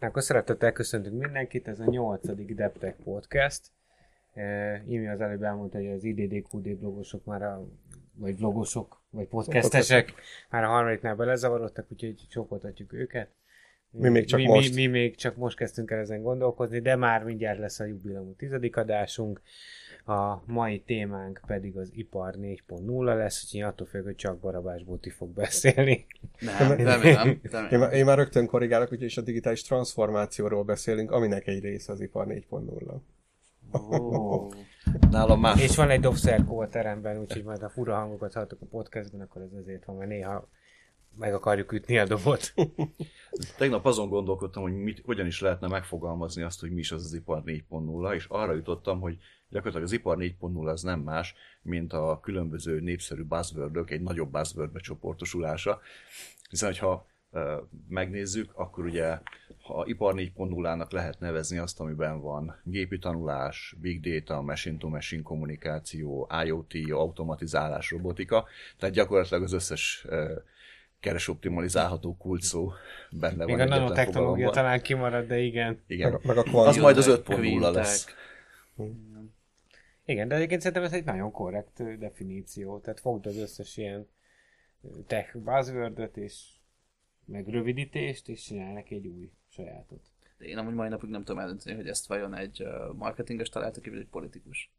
Akkor szeretettel köszöntünk mindenkit, ez a nyolcadik DevTech Podcast. E, Imi az előbb elmondta, hogy az IDDQD blogosok már a, vagy blogosok, vagy podcastesek már a harmadiknál belezavarodtak, úgyhogy csókoltatjuk őket. Mi még csak mi, most. Mi, mi még csak most kezdtünk el ezen gondolkozni, de már mindjárt lesz a jubileum tizedik adásunk. A mai témánk pedig az ipar 4.0 lesz, úgyhogy attól függ, hogy csak Barabás Bóti fog beszélni. Nem, remélem. Én, én már rögtön korrigálok, úgyis a digitális transformációról beszélünk, aminek egy része az ipar 4.0. Ó, Nálam más. És van egy dobszerkó a teremben, úgyhogy majd a fura hangokat hallottok a podcastben, akkor ez azért van, mert néha meg akarjuk ütni a dobot. Tegnap azon gondolkodtam, hogy mit, hogyan is lehetne megfogalmazni azt, hogy mi is az az ipar 4.0, és arra jutottam, hogy gyakorlatilag az ipar 4.0 az nem más, mint a különböző népszerű buzzword egy nagyobb buzzword csoportosulása. Hiszen, ha megnézzük, akkor ugye ha ipar 4.0-nak lehet nevezni azt, amiben van gépi tanulás, big data, machine-to-machine kommunikáció, IoT, automatizálás, robotika, tehát gyakorlatilag az összes keresoptimalizálható kulcsszó benne Még van a egyetlen nanotechnológia talán kimarad, de igen. Igen. Meg a- meg a az kvantum. majd az Jönnek 5.0 quintek. lesz. Igen, de egyébként szerintem ez egy nagyon korrekt definíció. Tehát fogd az összes ilyen tech buzzword és meg rövidítést, és csinálj neki egy új sajátot. De én amúgy mai napig nem tudom eldönteni, hogy ezt vajon egy marketinges találta ki, vagy egy politikus.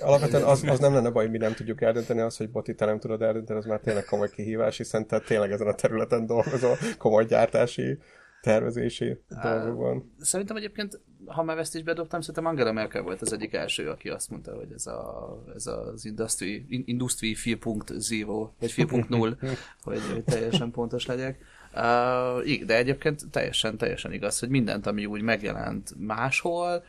Alapvetően az, az nem lenne baj, hogy mi nem tudjuk eldönteni, az, hogy Boti, te nem tudod eldönteni, az már tényleg komoly kihívás, hiszen te tényleg ezen a területen dolgozol, komoly gyártási, tervezési dolgokban. Szerintem egyébként, ha már ezt is bedobtam, szerintem Angela Merkel volt az egyik első, aki azt mondta, hogy ez, a, ez az Industry, in- Industry 4.0, vagy 4.0, hogy, hogy teljesen pontos legyek. Uh, de egyébként teljesen, teljesen igaz, hogy mindent, ami úgy megjelent máshol,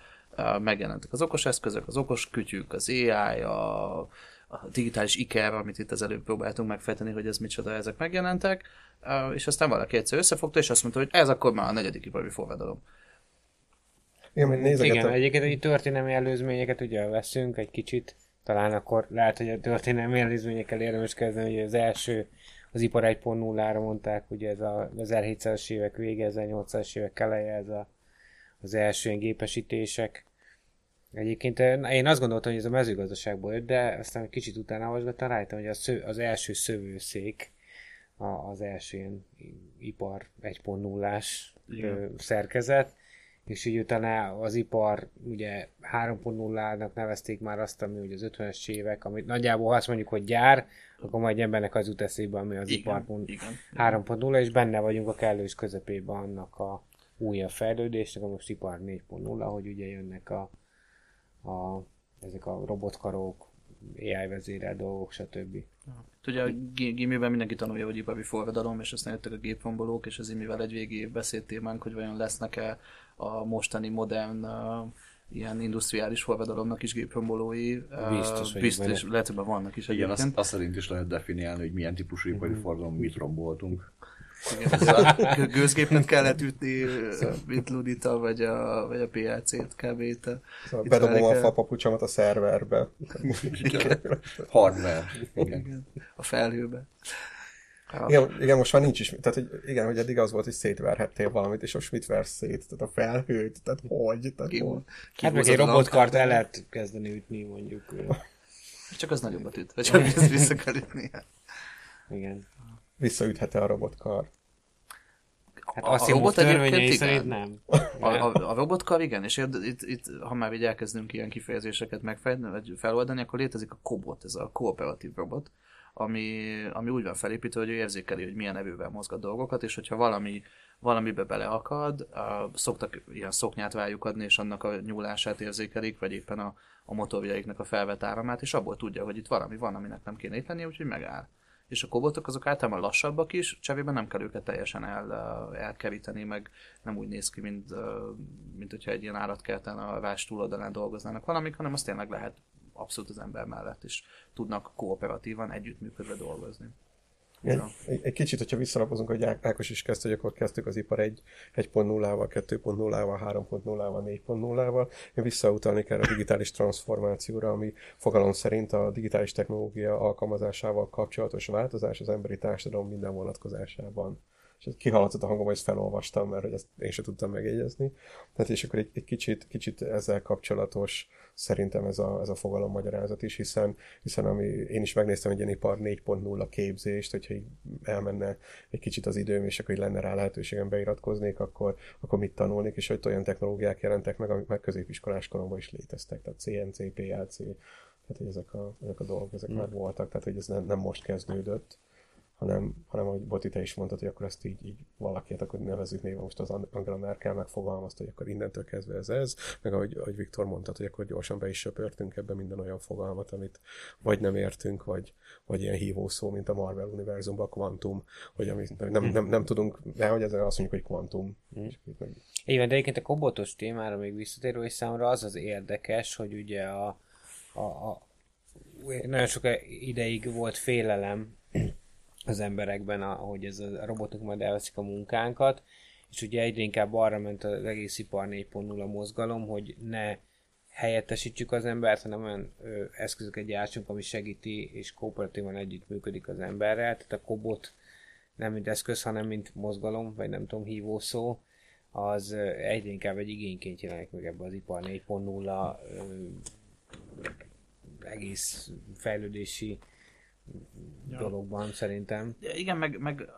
megjelentek az okos eszközök, az okos kütyük, az AI, a, a digitális iker, amit itt az előbb próbáltunk megfejteni, hogy ez micsoda, ezek megjelentek, és aztán valaki egyszer összefogta, és azt mondta, hogy ez akkor már a negyedik ipari forradalom. Igen, Igen, nézegetem. egyébként egy történelmi előzményeket ugye veszünk egy kicsit, talán akkor lehet, hogy a történelmi előzményekkel érdemes kezdeni, hogy az első az ipar 1.0-ra mondták, ugye ez a 1700-as évek vége, 1800-as évek eleje, ez a, az első ilyen gépesítések. Egyébként eh, én azt gondoltam, hogy ez a mezőgazdaságból jött, de aztán egy kicsit utána olvasgattam, rájöttem, hogy a sző, az első szövőszék a, az első ilyen ipar 1.0-ás Igen. ö, szerkezet, és így utána az ipar ugye 3.0-nak nevezték már azt, ami ugye az 50-es évek, amit nagyjából ha azt mondjuk, hogy gyár, akkor majd embernek az jut eszébe, ami az ipar igen. 3.0, és benne vagyunk a kellős közepében annak a újabb fejlődésnek, a most ipar 4.0, hogy ugye jönnek a, a ezek a robotkarok, AI vezérelt dolgok, stb. Ugye a gi- gimiben mindenki tanulja, hogy ipari forradalom, és aztán jöttek a géprombolók, és az imivel egy végi beszédtémánk, hogy vajon lesznek-e a mostani modern uh, ilyen industriális forradalomnak is géprombolói. Uh, Biztos vagyok biztos, benne. lehet, hogy vannak is Igen, azt, egyébként. azt szerint is lehet definiálni, hogy milyen típusú ipari forradalom, mit romboltunk. Igen, ez a gő- gőzgépnek kellett ütni, uh, mint Ludita, vagy a, vagy a PLC-t kb. Itt Szóval itt bedobom a fel kell- fapapucsomat a szerverbe. Hardware. Igen. igen, a felhőbe. Igen, igen, most már nincs is, tehát hogy, igen, hogy eddig az volt, hogy szétverhettél valamit, és most mit versz szét? Tehát a felhőt, tehát hogy? Tehát Ki, hogy? Hát meg egy robotkart el lehet kezdeni ütni, mondjuk. Csak az nagyobbat üt, vagy csak ezt vissza kell ütni. Igen. Visszaüthet-e a robotkar? Hát A- a robot egyébként igen. szerint nem. A, a, a robotkar igen, és itt, itt, ha már így elkezdünk ilyen kifejezéseket megfejteni, vagy feloldani, akkor létezik a kobot, ez a kooperatív robot, ami, ami úgy van felépítve, hogy ő érzékeli, hogy milyen erővel mozgat dolgokat, és hogyha valami, valamibe beleakad, uh, szoktak ilyen szoknyát rájuk adni, és annak a nyúlását érzékelik, vagy éppen a, a motorjaiknak a felvett áramát, és abból tudja, hogy itt valami van, aminek nem kéne itt lenni, úgyhogy megáll. És a kobotok azok általában lassabbak is, cserébe nem kell őket teljesen el, elkeríteni, meg nem úgy néz ki, mint, mint hogyha egy ilyen állatkerten a vás túloldalán dolgoznának valamik, hanem azt tényleg lehet abszolút az ember mellett is tudnak kooperatívan együttműködve dolgozni. Egy, egy, egy kicsit, hogyha visszalapozunk, hogy Ákos is kezdte, hogy akkor kezdtük az ipar 1, 1.0-val, 2.0-val, 3.0-val, 4.0-val. Én visszautalnék erre a digitális transformációra, ami fogalom szerint a digitális technológia alkalmazásával kapcsolatos változás az emberi társadalom minden vonatkozásában. És kihallatott a hangom, hogy ezt felolvastam, mert hogy ezt én sem tudtam megjegyezni. Tehát és akkor egy, egy kicsit, kicsit ezzel kapcsolatos szerintem ez a, ez a fogalom magyarázat is, hiszen, hiszen ami, én is megnéztem egy ilyen ipar 4.0 képzést, hogyha így elmenne egy kicsit az időm, és akkor így lenne rá lehetőségem beiratkoznék, akkor, akkor mit tanulnék, és hogy olyan technológiák jelentek meg, amik meg középiskolás koromban is léteztek, tehát CNC, PLC, tehát hogy ezek a, ezek a dolgok, ezek mm. már voltak, tehát hogy ez nem, nem most kezdődött hanem, hanem ahogy Boti, te is mondtad, hogy akkor ezt így, így valakiet, akkor nevezzük néven most az Angela Merkel megfogalmazta, hogy akkor innentől kezdve ez ez, meg ahogy, ahogy Viktor mondta, hogy akkor gyorsan be is söpörtünk ebbe minden olyan fogalmat, amit vagy nem értünk, vagy, vagy ilyen hívószó, mint a Marvel univerzumban a kvantum, hogy amit nem, nem, nem, tudunk, de hogy ezzel azt mondjuk, hogy kvantum. Mm. Igen, de egyébként a kobotos témára még visszatérő, és számomra az az érdekes, hogy ugye a, a, a nagyon sok ideig volt félelem az emberekben, hogy ez a robotok majd elveszik a munkánkat, és ugye egyre inkább arra ment az egész ipar 4.0 mozgalom, hogy ne helyettesítsük az embert, hanem olyan ö, eszközöket gyártsunk, ami segíti és kooperatívan együtt működik az emberrel. Tehát a kobot nem mint eszköz, hanem mint mozgalom, vagy nem tudom, hívó szó, az egyre inkább egy igényként jelenik meg ebbe az ipar 4.0 egész fejlődési ja. dologban szerintem. Igen, meg, meg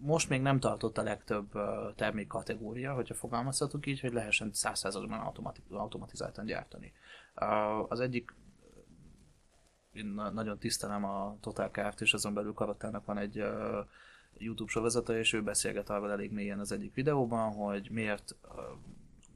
most még nem tartott a legtöbb termék kategória, hogyha fogalmazhatunk így, hogy lehessen 100%-ban automati- automatizáltan gyártani. Az egyik én nagyon tisztelem a Total Kft. és azon belül Karatának van egy YouTube sorozata, és ő beszélget arról elég mélyen az egyik videóban, hogy miért,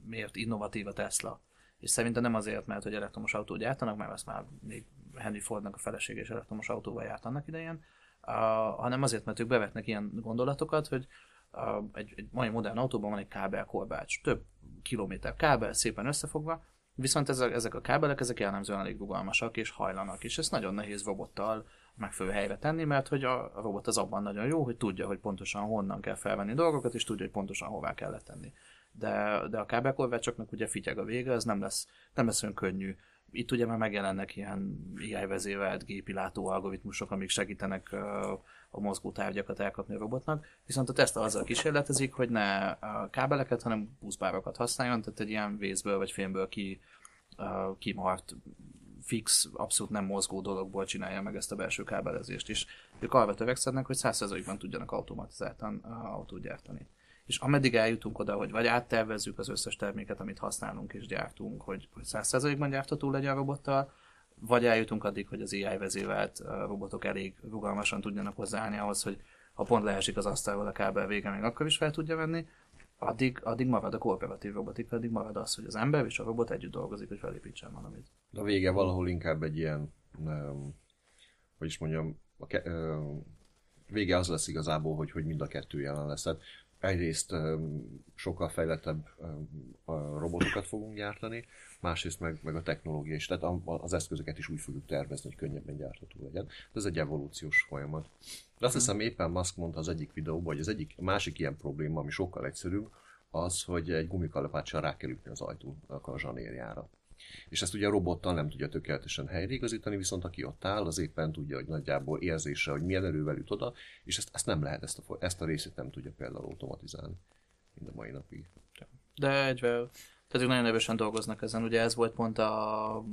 miért innovatív a Tesla. És szerintem nem azért, mert hogy elektromos autót gyártanak, mert ezt már még Henry Fordnak a felesége és elektromos autóval járt annak idején, uh, hanem azért, mert ők bevetnek ilyen gondolatokat, hogy uh, egy, egy mai modern autóban van egy kábelkorbács, több kilométer kábel szépen összefogva, viszont ezek, ezek a kábelek, ezek jellemzően elég rugalmasak és hajlanak, és ezt nagyon nehéz robottal megfelelő helyre tenni, mert hogy a, robot az abban nagyon jó, hogy tudja, hogy pontosan honnan kell felvenni dolgokat, és tudja, hogy pontosan hová kell tenni. De, de a kábelkorvácsoknak ugye fityeg a vége, ez nem lesz, nem lesz olyan könnyű itt ugye már megjelennek ilyen AI vezévelt gépi látó algoritmusok, amik segítenek a mozgó tárgyakat elkapni a robotnak, viszont a Tesla azzal kísérletezik, hogy ne kábeleket, hanem buszbárokat használjon, tehát egy ilyen vészből vagy fémből ki, kimart fix, abszolút nem mozgó dologból csinálja meg ezt a belső kábelezést is. Ők arra törekszednek, hogy 100%-ban tudjanak automatizáltan autót gyártani és ameddig eljutunk oda, hogy vagy áttervezzük az összes terméket, amit használunk és gyártunk, hogy, hogy 100%-ban gyártható legyen a robottal, vagy eljutunk addig, hogy az AI vezévelt robotok elég rugalmasan tudjanak hozzáállni ahhoz, hogy ha pont leesik az asztalról a kábel vége, még akkor is fel tudja venni, addig, addig marad a kooperatív robotika, addig marad az, hogy az ember és a robot együtt dolgozik, hogy felépítsen valamit. De a vége valahol inkább egy ilyen, nem, hogy is mondjam, a ke- vége az lesz igazából, hogy, hogy mind a kettő jelen lesz. Tehát egyrészt sokkal fejlettebb robotokat fogunk gyártani, másrészt meg, meg a technológia is, tehát az eszközöket is úgy fogjuk tervezni, hogy könnyebben gyártható legyen. De ez egy evolúciós folyamat. De azt hiszem éppen Musk mondta az egyik videóban, hogy az egyik másik ilyen probléma, ami sokkal egyszerűbb, az, hogy egy gumikalapáccsal rá kell ütni az ajtónak a zsanérjára. És ezt ugye a robottal nem tudja tökéletesen helyreigazítani, viszont aki ott áll, az éppen tudja, hogy nagyjából érzése, hogy milyen erővel üt oda, és ezt, ezt nem lehet, ezt a, ezt a részét nem tudja például automatizálni mind a mai napig. De egyvel, tehát ők nagyon nevesen dolgoznak ezen, ugye ez volt pont a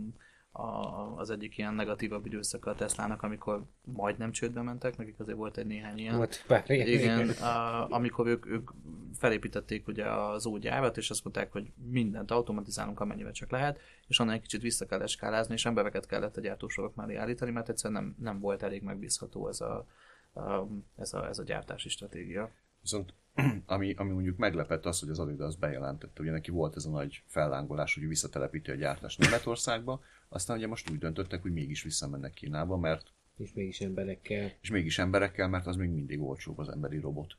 a, az egyik ilyen negatívabb időszaka a Teslának, amikor majdnem csődbe mentek, nekik azért volt egy néhány ilyen. Volt pár, igen. igen a, amikor ők, ők felépítették ugye az új gyárat, és azt mondták, hogy mindent automatizálunk, amennyivel csak lehet, és onnan egy kicsit vissza kell eskálázni, és embereket kellett a gyártósorok mellé állítani, mert egyszerűen nem, nem volt elég megbízható ez a, a, ez, a, ez a gyártási stratégia. Viszont ami, ami mondjuk meglepett az, hogy az Adidas bejelentette, ugye neki volt ez a nagy fellángolás, hogy visszatelepíti a gyártást Németországba, aztán ugye most úgy döntöttek, hogy mégis visszamennek Kínába, mert... És mégis emberekkel. És mégis emberekkel, mert az még mindig olcsóbb az emberi robot,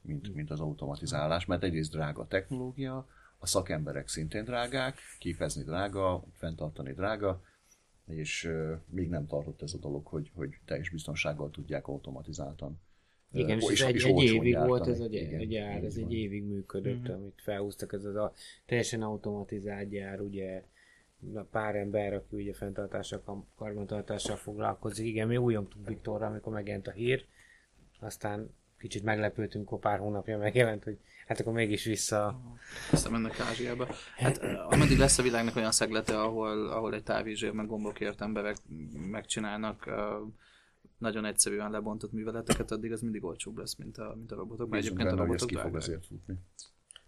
mint, mint az automatizálás, mert egyrészt drága a technológia, a szakemberek szintén drágák, képezni drága, fenntartani drága, és uh, még nem tartott ez a dolog, hogy, hogy teljes biztonsággal tudják automatizáltan igen, és, és ez egy, egy évig volt ez a gyár, ez egy évig működött, mm-hmm. amit felhúztak, ez az a teljesen automatizált gyár, ugye pár ember, aki ugye fenntartással, karbantartással foglalkozik. Igen, mi újongtunk Viktorra, amikor megjelent a hír, aztán kicsit meglepődtünk, akkor pár hónapja megjelent, hogy hát akkor mégis vissza... Visszamennek Ázsiába. Hát ameddig lesz a világnak olyan szeglete, ahol, ahol egy távvizsér meg gombokért emberek megcsinálnak uh, nagyon egyszerűen lebontott műveleteket, addig az mindig olcsóbb lesz, mint a, mint a robotok. Bízunk egyébként a benne, hogy ez robotok ki fog azért futni.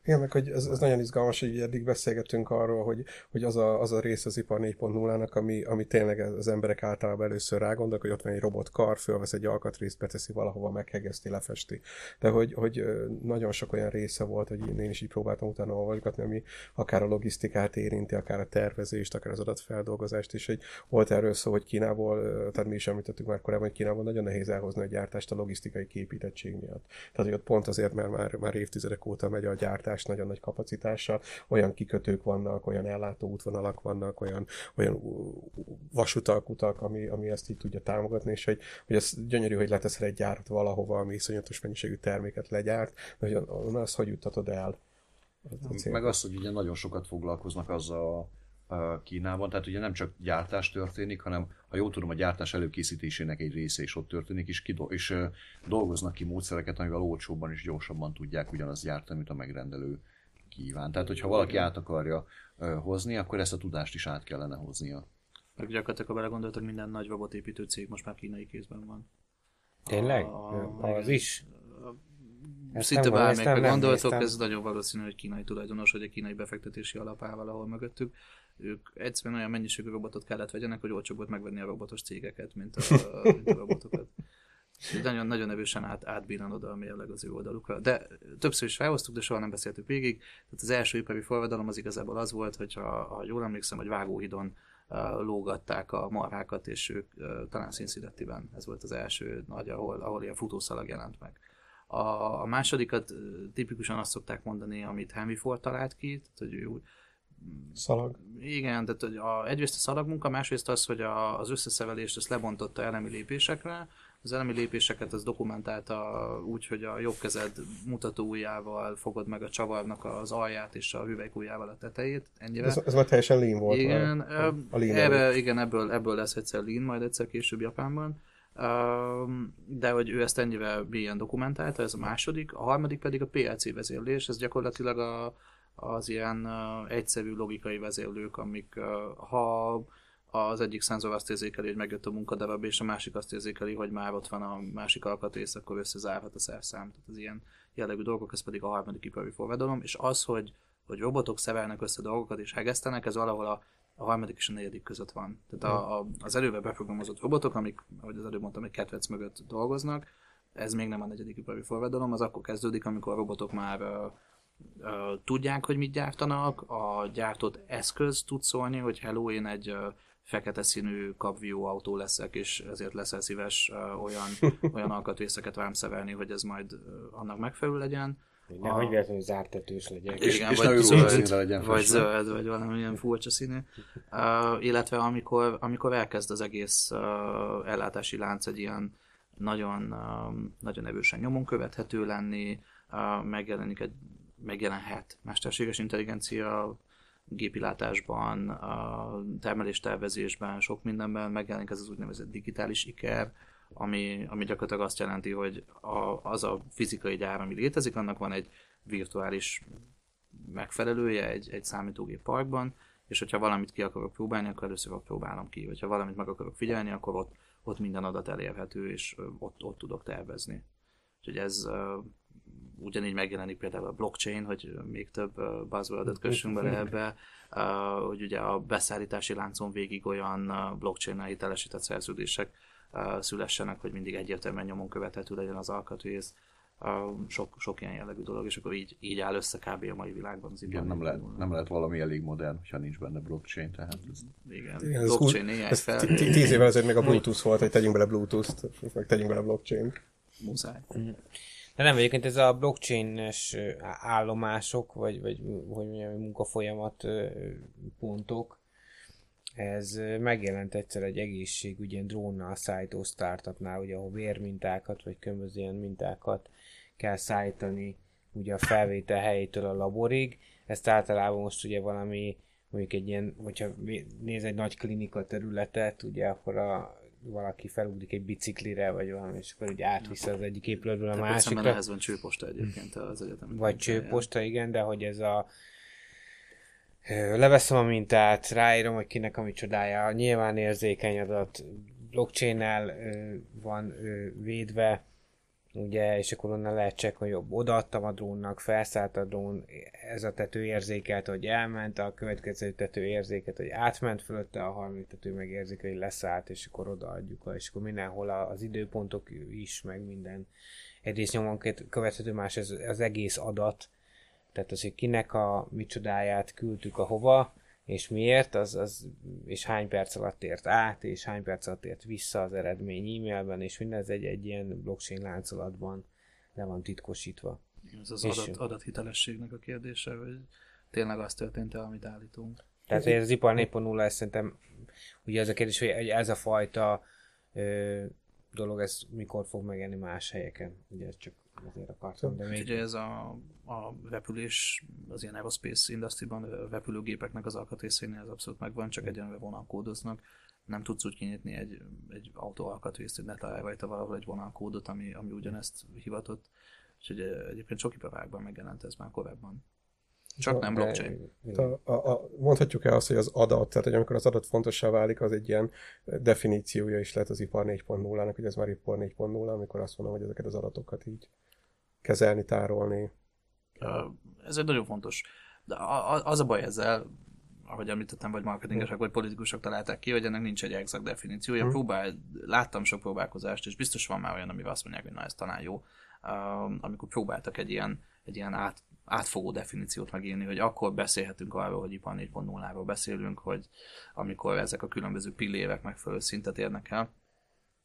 Igen, meg hogy ez, ez nagyon izgalmas, hogy eddig beszélgettünk arról, hogy, hogy az, a, az a rész az ipar 4.0-nak, ami, ami tényleg az emberek általában először rágondolnak, hogy ott van egy robotkar, fölvesz egy alkatrészt, beteszi valahova, meghegeszti, lefesti. De hogy, hogy nagyon sok olyan része volt, hogy én is így próbáltam utána olvasgatni, ami akár a logisztikát érinti, akár a tervezést, akár az adatfeldolgozást is, hogy volt erről szó, hogy Kínából, tehát mi is említettük már korábban, hogy Kínából nagyon nehéz elhozni a gyártást a logisztikai képítettség miatt. Tehát, hogy ott pont azért, mert már, már évtizedek óta megy a gyártás nagyon nagy kapacitással, olyan kikötők vannak, olyan ellátó útvonalak vannak, olyan, olyan vasutak, utak, ami, ami ezt így tudja támogatni, és hogy, hogy ez gyönyörű, hogy leteszel egy gyárat valahova, ami iszonyatos mennyiségű terméket legyárt, de hogy azt hogy juttatod el? Ez a cél. Meg az, hogy ugye nagyon sokat foglalkoznak azzal a Kínában, tehát ugye nem csak gyártás történik, hanem ha jól tudom, a gyártás előkészítésének egy része is ott történik, és, kido- és dolgoznak ki módszereket, amivel olcsóbban és gyorsabban tudják ugyanazt gyártani, mint a megrendelő kíván. Tehát, hogyha valaki át akarja hozni, akkor ezt a tudást is át kellene hoznia. Meg gyakorlatilag, ha belegondoltak, minden nagy robotépítő cég most már kínai kézben van. Tényleg? A- Az is? Ezt Szinte bármelyikre gondoltok, néztem. ez nagyon valószínű, hogy kínai tulajdonos, vagy egy kínai befektetési alap áll valahol mögöttük. Ők egyszerűen olyan mennyiségű robotot kellett vegyenek, hogy olcsóbb volt megvenni a robotos cégeket, mint a, mint a robotokat. Nagyon, nagyon erősen át, átbíran oda a mérleg az ő oldalukra. De többször is felhoztuk, de soha nem beszéltük végig. Tehát az első ipari forradalom az igazából az volt, hogy ha, ha jól emlékszem, hogy Vágóhidon uh, lógatták a marhákat, és ők uh, talán Cincinnati-ben. Ez volt az első nagy, ahol, ahol ilyen futószalag jelent meg. A, a másodikat tipikusan azt szokták mondani, amit Henry Ford talált ki, tehát, hogy ő úgy, Szalag. igen, tehát hogy a, egyrészt a szalagmunka, másrészt az, hogy a, az összeszevelést ezt lebontotta elemi lépésekre, az elemi lépéseket az dokumentálta úgy, hogy a jobb kezed mutató ujjával fogod meg a csavarnak az alját és a hüvelykujjával a tetejét, ennyire. Ez, ez már teljesen lean volt. Igen, ö, a lean erre, igen ebből, ebből lesz egyszer Lean, majd egyszer később Japánban. De hogy ő ezt ennyire mélyen dokumentálta, ez a második. A harmadik pedig a PLC vezérlés, ez gyakorlatilag a, az ilyen egyszerű logikai vezérlők, amik ha az egyik szenzor azt érzékeli, hogy megjött a munkadarab, és a másik azt érzékeli, hogy már ott van a másik alkatrész, akkor összezárhat a szerszám. Tehát az ilyen jellegű dolgok, ez pedig a harmadik ipari forradalom, és az, hogy, hogy robotok szerelnek össze dolgokat és hegesztenek, ez valahol a, a harmadik és a negyedik között van. Tehát a, a, az előbe beprogramozott robotok, amik, ahogy az előbb mondtam, egy ketvec mögött dolgoznak, ez még nem a negyedik ipari forradalom, az akkor kezdődik, amikor a robotok már tudják, hogy mit gyártanak, a gyártott eszköz tud szólni, hogy hello, én egy fekete színű kapvió autó leszek, és ezért leszel szíves olyan, olyan alkatrészeket rám szerelni, hogy ez majd annak megfelelő legyen. Nehogy véletlenül zártetős legyek. És- Igen, és vagy zöld, legyen vagy zöld, vagy valamilyen furcsa színű. Uh, illetve amikor, amikor elkezd az egész uh, ellátási lánc egy ilyen nagyon, um, nagyon erősen nyomon követhető lenni, uh, megjelenik egy, megjelenhet mesterséges intelligencia gépilátásban, a termeléstervezésben, sok mindenben megjelenik ez az úgynevezett digitális iker, ami, ami gyakorlatilag azt jelenti, hogy a, az a fizikai gyár, ami létezik, annak van egy virtuális megfelelője egy, egy számítógép parkban, és hogyha valamit ki akarok próbálni, akkor először próbálom ki. Hogyha valamit meg akarok figyelni, akkor ott, ott minden adat elérhető, és ott, ott tudok tervezni. Úgyhogy ez ugyanígy megjelenik például a blockchain, hogy még több uh, buzzword kössünk bele ebbe, hogy ugye a beszállítási láncon végig olyan blockchain-nel hitelesített szerződések szülessenek, hogy mindig egyértelműen nyomon követhető legyen az alkatrész. Sok, sok ilyen jellegű dolog, és akkor így, így áll össze kb. a mai világban az Igen, nem lehet, nem lehet valami elég modern, ha nincs benne blockchain, tehát ez Igen, Igen, blockchain ez fel, Tíz évvel ezelőtt még a Bluetooth volt, hogy tegyünk bele Bluetooth-t, meg tegyünk bele blockchain muszáj. De nem, egyébként ez a blockchain-es állomások, vagy, vagy hogy mondjam, munkafolyamat pontok, ez megjelent egyszer egy egészségügyi ilyen drónnal szállító startupnál, ugye, ahol vérmintákat, vagy különböző ilyen mintákat kell szállítani ugye a felvétel helyétől a laborig. Ezt általában most ugye valami, mondjuk egy ilyen, hogyha néz egy nagy klinika területet, ugye akkor a valaki felugrik egy biciklire, vagy valami, és akkor úgy átvisz az egyik épületből a szemben másikra. ehhez van csőposta egyébként az egyetem. Vagy csőposta, igen, de hogy ez a leveszem a mintát, ráírom, hogy kinek a micsodája, nyilván érzékeny adat, blockchain-nel van védve, ugye, és akkor onnan lehet check, hogy jobb odaadtam a drónnak, felszállt a drón, ez a tető érzékelt, hogy elment, a következő tető érzékelt, hogy átment fölötte, a harmadik tető meg hogy leszállt, és akkor odaadjuk, és akkor mindenhol az időpontok is, meg minden. Egyrészt nyomon kö- követhető, más ez az egész adat, tehát az, hogy kinek a micsodáját küldtük a hova, és miért, az, az, és hány perc alatt ért át, és hány perc alatt ért vissza az eredmény e-mailben, és mindez egy, egy ilyen blockchain láncolatban le van titkosítva. Ez az És- adat, adathitelességnek a kérdése, hogy tényleg az történt-e, amit állítunk. Tehát hogy ez az ipar 4.0, ez szerintem ugye ez a kérdés, hogy hogy ez a fajta ö, dolog, ez mikor fog megjelenni más helyeken. Ugye ez csak azért akartam, de még... Ugye ez a, a repülés, az ilyen aerospace industry-ban a repülőgépeknek az alkatrészeinél ez abszolút megvan, csak egyenlően vonalkódoznak. Nem tudsz úgy kinyitni egy, egy autó alkatrészt, hogy ne találj rajta valahol egy vonalkódot, ami, ami ugyanezt hivatott. Úgyhogy egyébként sok iparágban megjelent ez már korábban. Csak nem blockchain. A, a, a, mondhatjuk-e azt, hogy az adat, tehát hogy amikor az adat fontossá válik, az egy ilyen definíciója is lehet az ipar 4.0-nak, hogy ez már ipar 4.0, amikor azt mondom, hogy ezeket az adatokat így kezelni, tárolni. Ez egy nagyon fontos. De az a baj ezzel, ahogy említettem, vagy marketingesek, vagy politikusok találták ki, hogy ennek nincs egy exakt definíciója. Mhm. Próbál, láttam sok próbálkozást, és biztos van már olyan, amivel azt mondják, hogy na ez talán jó, amikor próbáltak egy ilyen, egy ilyen át, átfogó definíciót megírni, hogy akkor beszélhetünk arról, hogy ipar 4.0-ról beszélünk, hogy amikor ezek a különböző pillérek megfelelő szintet érnek el.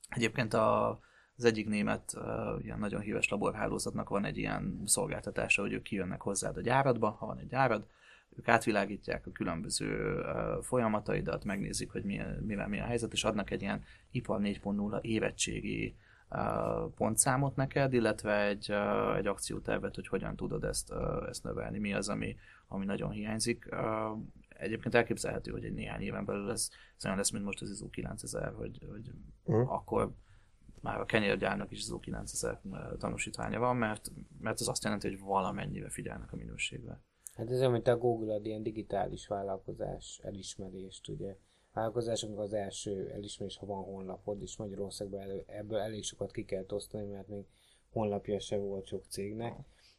Egyébként a, az egyik német uh, ilyen nagyon híres laborhálózatnak van egy ilyen szolgáltatása, hogy ők kijönnek hozzád a gyáradba, ha van egy gyárad, ők átvilágítják a különböző uh, folyamataidat, megnézik, hogy milyen, mivel mi a helyzet, és adnak egy ilyen ipar 4.0 érettségi uh, pontszámot neked, illetve egy, uh, egy akciótervet, hogy hogyan tudod ezt, uh, ezt növelni, mi az, ami, ami nagyon hiányzik. Uh, egyébként elképzelhető, hogy egy néhány éven belül ez, ez olyan lesz, mint most az ISO 9000, hogy, hogy Mhm. akkor már a kenyérgyárnak is ISO 9000 tanúsítványa van, mert, mert ez azt jelenti, hogy valamennyire figyelnek a minőségre. Hát ez olyan, mint a Google ad ilyen digitális vállalkozás elismerést, ugye. Vállalkozásoknak az első elismerés, ha van honlapod, és Magyarországban elő, ebből elég sokat ki kell osztani, mert még honlapja se volt sok cégnek.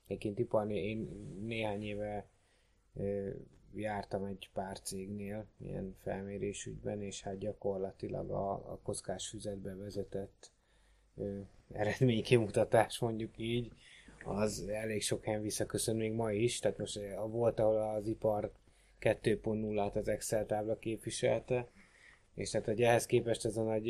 Egyébként iparni, én néhány éve ö, jártam egy pár cégnél, ilyen felmérésügyben, és hát gyakorlatilag a, a kockás füzetbe vezetett eredménykimutatás mondjuk így, az elég sok helyen visszaköszön még ma is, tehát most volt, ahol az ipar 2.0-át az Excel tábla képviselte, és tehát hogy ehhez képest ez a nagy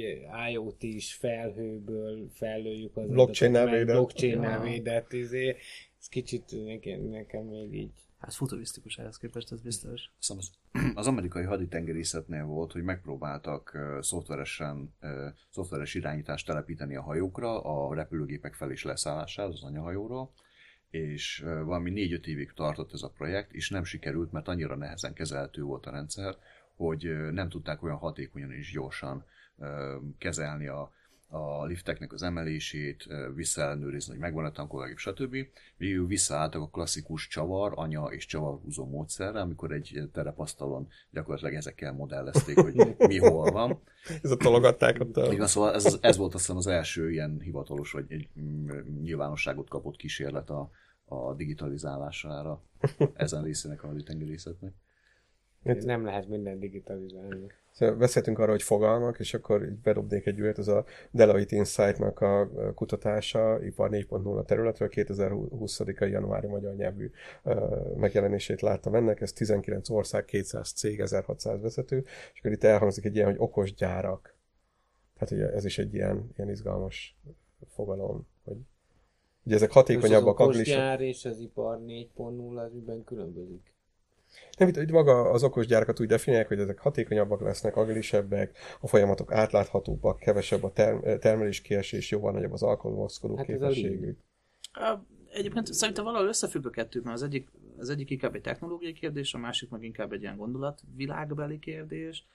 IoT is felhőből fellőjük az Blockchain-nel védett. blockchain-nel Ja. védett, izé, ez kicsit nekem, nekem még így Hát futurisztikus ehhez képest, ez biztos. Hiszem, az, az amerikai haditengerészetnél volt, hogy megpróbáltak uh, szoftveresen, szoftveres irányítást telepíteni a hajókra, a repülőgépek fel és leszállásához az anyahajóról, és uh, valami négy-öt évig tartott ez a projekt, és nem sikerült, mert annyira nehezen kezelhető volt a rendszer, hogy nem tudták olyan hatékonyan és gyorsan kezelni a, a lifteknek az emelését, visszaellenőrizni, hogy megvan a tankológép, stb. Végül visszaálltak a klasszikus csavar, anya és csavarhúzó módszerre, amikor egy terepasztalon gyakorlatilag ezekkel modellezték, hogy mi hol van. Ez a tologatták ott a... Van, szóval ez, ez volt azt hiszem az első ilyen hivatalos, vagy egy mm, nyilvánosságot kapott kísérlet a, a digitalizálására ezen részének a haditengerészetnek. Ez nem lehet minden digitalizálni. Szóval beszéltünk arról, hogy fogalmak, és akkor így bedobnék egy ez a Deloitte Insight-nak a kutatása ipar 4.0 területről, 2020 januári magyar nyelvű megjelenését láttam ennek, ez 19 ország, 200 cég, 1600 vezető, és akkor itt elhangzik egy ilyen, hogy okos gyárak. Tehát ugye ez is egy ilyen, ilyen izgalmas fogalom, hogy ugye ezek hatékonyabbak, az okos gyár és az ipar 4.0 az miben különbözik? Nem, itt, itt maga az okos gyárakat úgy definiálják, hogy ezek hatékonyabbak lesznek, agilisebbek, a folyamatok átláthatóbbak, kevesebb a term- termelés kiesés, jóval nagyobb az alkalmazkodó Hát a képességük. Ö, Egyébként szerintem valahol összefügg a kettő, mert az egyik, az egyik inkább egy technológiai kérdés, a másik meg inkább egy ilyen gondolatvilágbeli kérdés.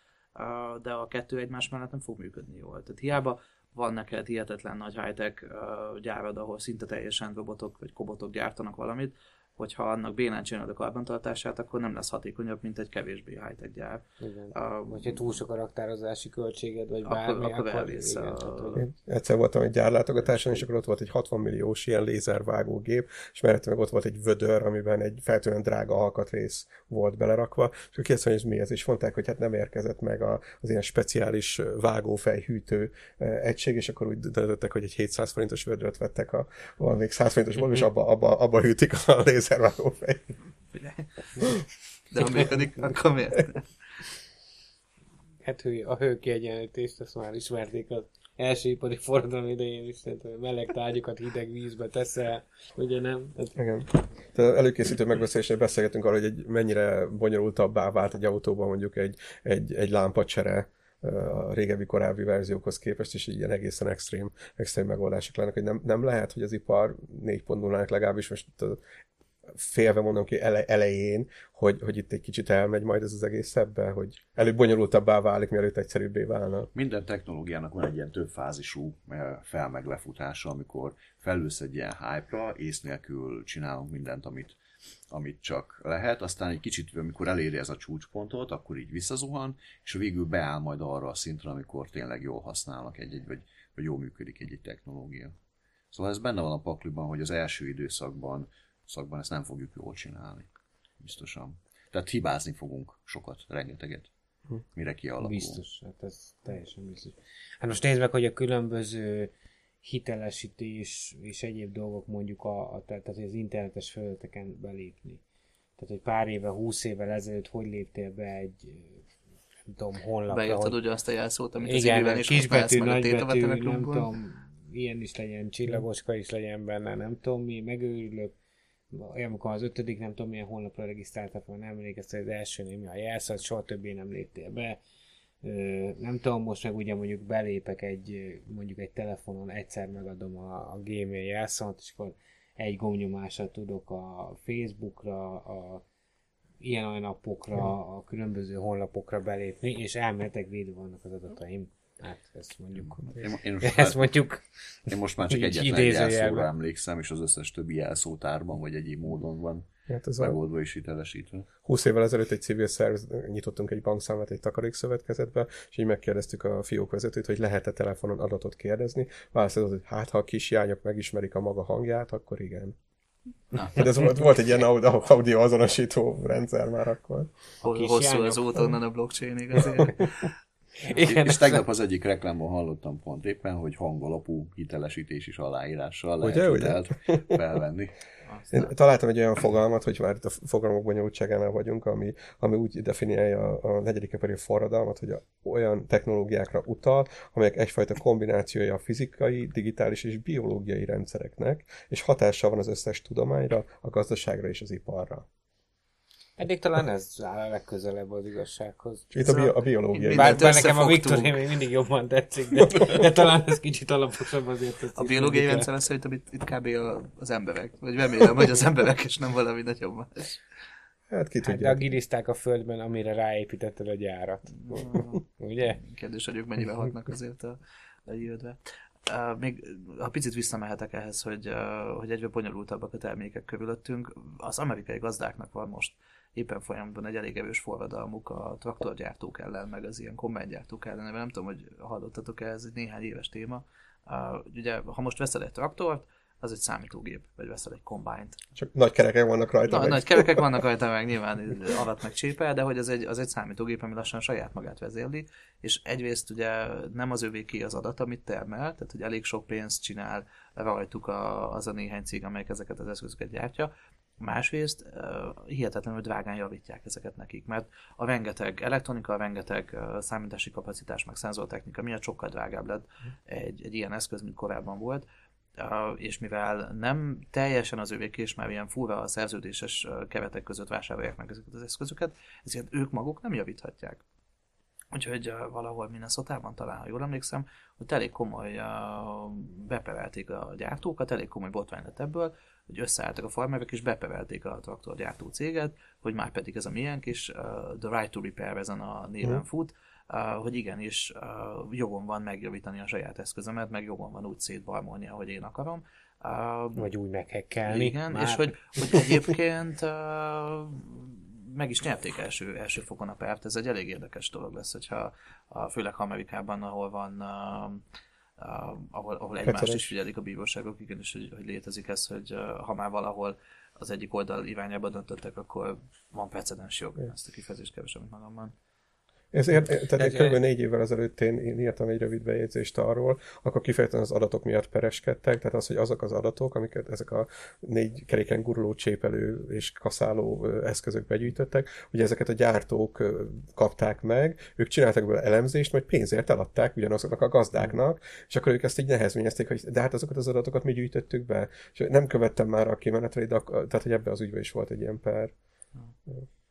de a kettő egymás mellett nem fog működni jól. Tehát hiába van neked hihetetlen nagy high-tech gyárad, ahol szinte teljesen robotok vagy kobotok gyártanak valamit, hogyha annak bénán csinálod a karbantartását, akkor nem lesz hatékonyabb, mint egy kevésbé high-tech gyár. Igen. Uh, Vagy ha túl sok a raktározási költséged, vagy Akkor- bármi, akkor elvész a- hogy- Én egyszer voltam egy gyárlátogatáson, és akkor ott volt egy 60 milliós ilyen lézervágógép, és mellette meg ott volt egy vödör, amiben egy feltűnően drága alkatrész volt belerakva, és akkor kérdeztem, hogy ez mi ez, és mondták, hogy hát nem érkezett meg a, az ilyen speciális vágófejhűtő egység, és akkor úgy döntöttek, hogy egy 700 forintos vödröt vettek a valamelyik 100 forintosból, és abba, abba, abba hűtik a lézervágófej. figyelj. De ha működik, akkor miért? Hát hő, a hőkiegyenlítést, azt már ismerték az első ipari forradalom idején is, tehát a meleg tárgyakat hideg vízbe teszel, ugye nem? Hát, Igen. Tehát előkészítő megbeszélésnél beszélgetünk arról, hogy egy mennyire bonyolultabbá vált egy autóban mondjuk egy, egy, egy lámpacsere a régebbi korábbi verziókhoz képest, és ilyen egészen extrém, extrém megoldások lennek, hogy nem, nem lehet, hogy az ipar 4.0-nak legalábbis most félve mondom ki ele, elején, hogy, hogy itt egy kicsit elmegy majd ez az egész ebbe, hogy előbb bonyolultabbá válik, mielőtt egyszerűbbé válna. Minden technológiának van egy ilyen több fázisú eh, felmeglefutása, amikor felülsz egy ilyen hype-ra, ész nélkül csinálunk mindent, amit, amit csak lehet, aztán egy kicsit, amikor eléri ez a csúcspontot, akkor így visszazuhan, és végül beáll majd arra a szintre, amikor tényleg jól használnak egy-egy, vagy, vagy jól működik egy-egy technológia. Szóval ez benne van a pakliban, hogy az első időszakban szakban ezt nem fogjuk jól csinálni. Biztosan. Tehát hibázni fogunk sokat, rengeteget. Mire kialakul. Biztos, hát ez teljesen biztos. Hát most nézd meg, hogy a különböző hitelesítés és egyéb dolgok mondjuk a, a tehát az internetes felületeken belépni. Tehát, hogy pár éve, húsz évvel ezelőtt hogy léptél be egy nem tudom, honlapra, Beírtad hogy ugye azt a jelszót, amit az igen, időben is kisbetű, nagybetű, nem tudom, ilyen is legyen, csillagoska is legyen benne, nem tudom mi, megőrülök. Amikor az ötödik, nem tudom milyen honlapra regisztráltak, van, nem emlékeztek, az első mi a jelszó, soha többé nem léptél be. Nem tudom, most meg ugye mondjuk belépek egy, mondjuk egy telefonon, egyszer megadom a, a Gmail jelszót, és akkor egy gomnyomással tudok a Facebookra, a ilyen olyan appokra, a különböző honlapokra belépni, és elméletek védve vannak az adataim. Hát ezt mondjuk, Én, én, most ezt már, mondjuk én most már csak egyetlen jelszóra emlékszem, és az összes többi jelszótárban, vagy egyéb módon van Hát ez a, megoldva és hitelesítve. 20 évvel ezelőtt egy civil szerv, nyitottunk egy bankszámlát egy takarékszövetkezetbe, és így megkérdeztük a fiók vezetőt, hogy lehet-e telefonon adatot kérdezni. Válaszolt, hogy hát, ha a kisjányok megismerik a maga hangját, akkor igen. Na. De ez volt, volt egy ilyen audio, azonosító rendszer már akkor. Hol- kis Hosszú az út onnan a blockchainig azért. igen, és tegnap az egyik reklámban hallottam pont éppen, hogy hangalapú hitelesítés is aláírással lehet Ugye, ugye? hitelt felvenni. Én találtam egy olyan fogalmat, hogy már itt a fogalmak bonyolultságánál vagyunk, ami, ami úgy definiálja a, a negyedik ipari forradalmat, hogy a, olyan technológiákra utal, amelyek egyfajta kombinációja a fizikai, digitális és biológiai rendszereknek, és hatással van az összes tudományra, a gazdaságra és az iparra. Eddig talán ez áll a legközelebb az igazsághoz. Itt a, bio, a biológiai. Bár, bár nekem a. Victoria még mindig jobban tetszik, de, de talán ez kicsit alaposabb azért. A biológiai mondjuk el. rendszer szerintem itt, itt kb. A, az emberek. Vagy remélem, hogy az emberek, és nem valami nagyobb más. Hát ki Hát tudja. a giliszták a földben, amire ráépítetted a gyárat. Ugye? Kérdés, hogy ők mennyivel hatnak azért a, a jövőbe. Uh, még ha picit visszamehetek ehhez, hogy, uh, hogy egyre bonyolultabbak a termékek körülöttünk, az amerikai gazdáknak van most éppen folyamatban egy elég erős forradalmuk a traktorgyártók ellen, meg az ilyen kommentgyártók ellen, mert nem tudom, hogy hallottatok-e, ez egy néhány éves téma. Uh, ugye, ha most veszel egy traktort, az egy számítógép, vagy veszel egy kombányt. Csak nagy kerekek vannak rajta. Na, meg. nagy kerekek vannak rajta, meg nyilván alatt meg csépel, de hogy az egy, az egy számítógép, ami lassan saját magát vezérli, és egyrészt ugye nem az övéké az adat, amit termel, tehát hogy elég sok pénzt csinál rajtuk a, az a néhány cég, amelyik ezeket az eszközöket gyártja, Másrészt uh, hihetetlenül drágán javítják ezeket nekik, mert a rengeteg elektronika, a rengeteg uh, számítási kapacitás, meg szenzortechnika miatt sokkal drágább lett egy, egy ilyen eszköz, mint korábban volt, Uh, és mivel nem teljesen az övék, és már ilyen furra a szerződéses keretek között vásárolják meg ezeket az eszközöket, ezért ők maguk nem javíthatják. Úgyhogy uh, valahol Minnesota-ban talán, ha jól emlékszem, hogy elég komoly uh, beperelték a gyártókat, elég komoly botrány lett ebből, hogy összeálltak a farmerek, és beperelték a traktorgyártó céget, hogy már pedig ez a miénk, és uh, The Right to Repair ezen a néven Mhm. fut, uh, hogy igenis uh, jogom van megjavítani a saját eszközömet, meg jogom van úgy szétbarmolni, ahogy én akarom. Uh, Vagy úgy meghekkelni. Igen, már. és hogy, hogy egyébként uh, meg is nyerték első, első fokon a pert. Ez egy elég érdekes dolog lesz, hogyha a, főleg Amerikában, ahol van uh, uh, ahol, ahol egymást is figyelik a bíróságok, igenis, hogy, hogy létezik ez, hogy uh, ha már valahol az egyik oldal irányába döntöttek, akkor van precedens jog. Ezt a kifejezést keresem magamban. Ez ér, tehát egy kb. négy évvel ezelőtt én, én írtam egy rövid bejegyzést arról, akkor kifejezetten az adatok miatt pereskedtek, tehát az, hogy azok az adatok, amiket ezek a négy keréken guruló, csépelő és kaszáló eszközök begyűjtöttek, hogy ezeket a gyártók kapták meg, ők csináltak belőle elemzést, majd pénzért eladták ugyanazoknak a gazdáknak, és akkor ők ezt így nehezményezték, hogy de hát azokat az adatokat mi gyűjtöttük be. És nem követtem már a kimenetre, tehát hogy ebbe az ügybe is volt egy ilyen per.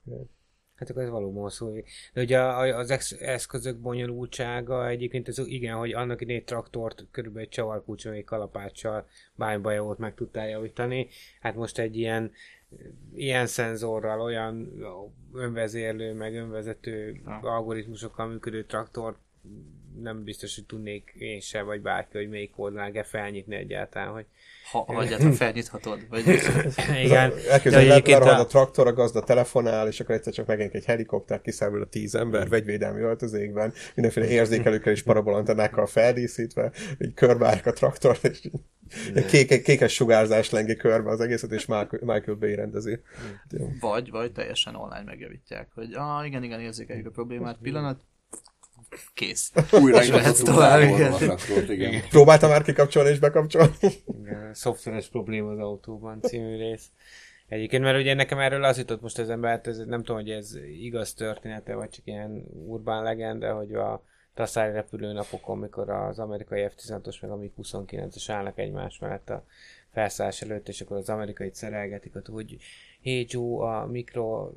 Hmm. Hát akkor ez valóban szó. De ugye az eszközök bonyolultsága egyébként ez igen, hogy annak idején traktort körülbelül egy csavarkulcson, egy kalapáccsal bányba volt meg tudtál javítani. Hát most egy ilyen ilyen szenzorral, olyan önvezérlő, meg önvezető ha. algoritmusokkal működő traktort nem biztos, hogy tudnék én se, vagy bárki, hogy melyik oldalán kell felnyitni egyáltalán, hogy ha, ha egyáltalán felnyithatod. Vagy... Igen. Elképzelni, le, a... a traktor, a gazda telefonál, és akkor egyszer csak megint egy helikopter, kiszámol a tíz ember, vegyvédelmi öltözékben, mindenféle érzékelőkkel és parabolantenákkal feldíszítve, így körbárk a traktor, és kéke, kékes sugárzás lengi körbe az egészet, és Michael Bay rendezi. Vagy, vagy teljesen online megjavítják, hogy ah, igen, igen, érzékeljük a problémát, pillanat, kész. Újra is lehet tovább. Igen. Próbáltam már kikapcsolni és bekapcsolni? Igen, szoftveres probléma az autóban című rész. Egyébként, mert ugye nekem erről az jutott most az ember, ez, nem tudom, hogy ez igaz története, vagy csak ilyen urbán legenda, hogy a taszári repülőnapokon, mikor az amerikai F-16-os meg a MiG-29-es állnak egymás mellett a felszállás előtt, és akkor az amerikai szerelgetik, hogy hey Joe, a mikro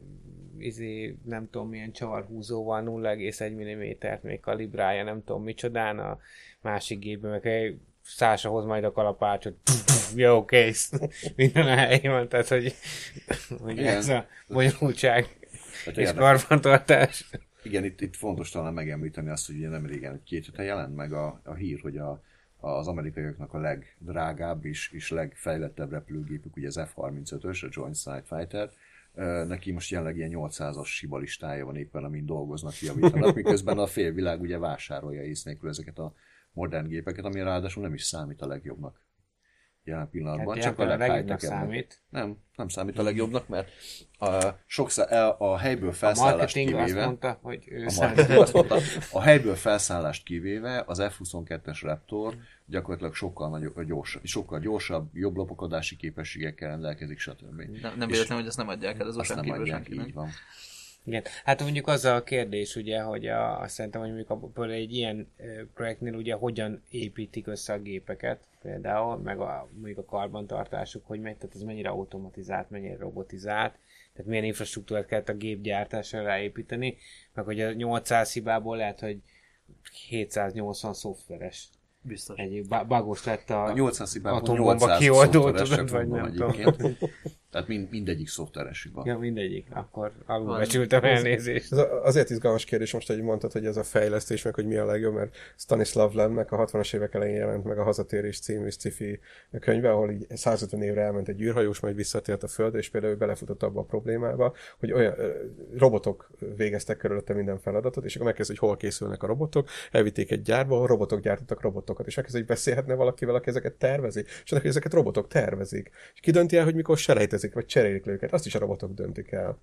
izé, nem tudom milyen csavarhúzóval 0,1 mm-t még kalibrálja, nem tudom micsodán, a másik gépben meg egy Szása hoz majd a kalapácsot, jó, kész, minden a helyén van, tehát hogy, hogy ez a bonyolultság hát és karbantartás. Igen, itt, itt fontos talán megemlíteni azt, hogy ugye nem régen, két hete jelent meg a, a hír, hogy a, az amerikaiaknak a legdrágább és, és legfejlettebb repülőgépük, ugye az F-35-ös, a Joint Strike Fighter, neki most jelenleg ilyen 800-as siba listája van éppen, amin dolgoznak, javítanak, miközben a félvilág ugye vásárolja ész nélkül ezeket a modern gépeket, ami ráadásul nem is számít a legjobbnak jelen pillanatban, hát csak a legjobbnak számít. Nem, nem számít a legjobbnak, mert a, sokszor a, a helyből felszállást a kivéve... Azt mondta, hogy ő a, azt mondta, a helyből felszállást kivéve az F-22-es Raptor gyakorlatilag sokkal, nagyobb, gyorsabb, sokkal gyorsabb, jobb lopakodási képességekkel rendelkezik, stb. Nem, nem véletlen, hogy ezt nem adják el az USA nem adják, így van. Igen, hát mondjuk az a kérdés, ugye, hogy a, azt szerintem, hogy mondjuk abból egy ilyen projektnél ugye hogyan építik össze a gépeket, például, meg a, mondjuk a karbantartásuk, hogy megy, tehát ez mennyire automatizált, mennyire robotizált, tehát milyen infrastruktúrát kellett a gépgyártásra ráépíteni, meg hogy a 800 hibából lehet, hogy 780 szoftveres Biztos. Egy bagos lett a, a 800 hibából atombomba kioldó, tudod, vagy nem tudom. Tehát mind, mindegyik szoftveres hiba. Ja, mindegyik. Akkor alulbecsültem elnézést. Ez azért izgalmas kérdés most, hogy mondtad, hogy ez a fejlesztés, meg hogy mi a legjobb, mert Stanislav Lemnek a 60-as évek elején jelent meg a Hazatérés című sci könyve, ahol így 150 évre elment egy űrhajós, majd visszatért a Földre, és például belefutott abba a problémába, hogy olyan robotok végeztek körülötte minden feladatot, és akkor megkezdő, hogy hol készülnek a robotok, elvitték egy gyárba, ahol robotok gyártottak robotokat, és megkezdő, hogy beszélhetne valakivel, aki ezeket tervezi, és ezeket robotok tervezik. És ki dönti el, hogy mikor selejtezik, vagy cserélik le őket, azt is a robotok döntik el.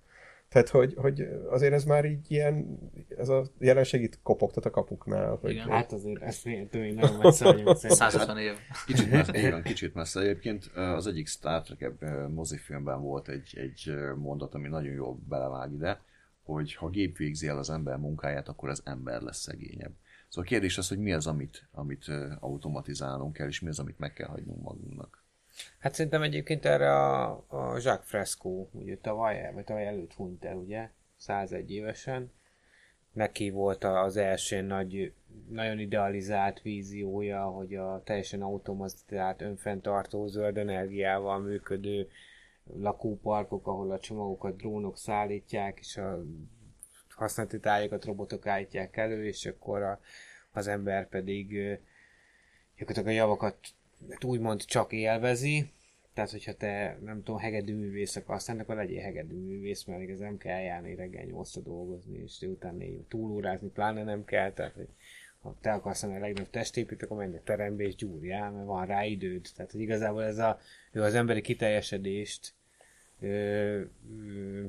Tehát, hogy, hogy azért ez már így ilyen, ez a jelenség itt kopogtat a kapuknál. Hogy Igen, hát azért ezt tőle nagyon messze vagyunk. 150 év. Kicsit messze, igen, kicsit messze. Egyébként az egyik Star Trek mozifilmben volt egy, egy mondat, ami nagyon jól belevág ide, hogy ha gép végzi el az ember munkáját, akkor az ember lesz szegényebb. Szóval a kérdés az, hogy mi az, amit, amit automatizálnunk kell, és mi az, amit meg kell hagynunk magunknak. Hát szerintem egyébként erre a, a Jacques Fresco, ugye tavaly, vagy tavaly előtt hunyt el, ugye, 101 évesen. Neki volt az első nagy, nagyon idealizált víziója, hogy a teljesen automatizált, önfenntartó zöld energiával működő lakóparkok, ahol a csomagokat drónok szállítják, és a használati tárgyakat robotok állítják elő, és akkor a, az ember pedig gyakorlatilag a javakat hát úgymond csak élvezi, tehát, hogyha te, nem tudom, hegedűművész akarsz lenni, akkor legyél hegedűművész, mert ez nem kell járni reggel 8 dolgozni, és délután négy túlórázni, pláne nem kell, tehát, hogy ha te akarsz lenni a legnagyobb testépít, akkor menj a terembe és gyúrjál, mert van rá időd. Tehát, hogy igazából ez a, ő az emberi kiteljesedést ö, ö,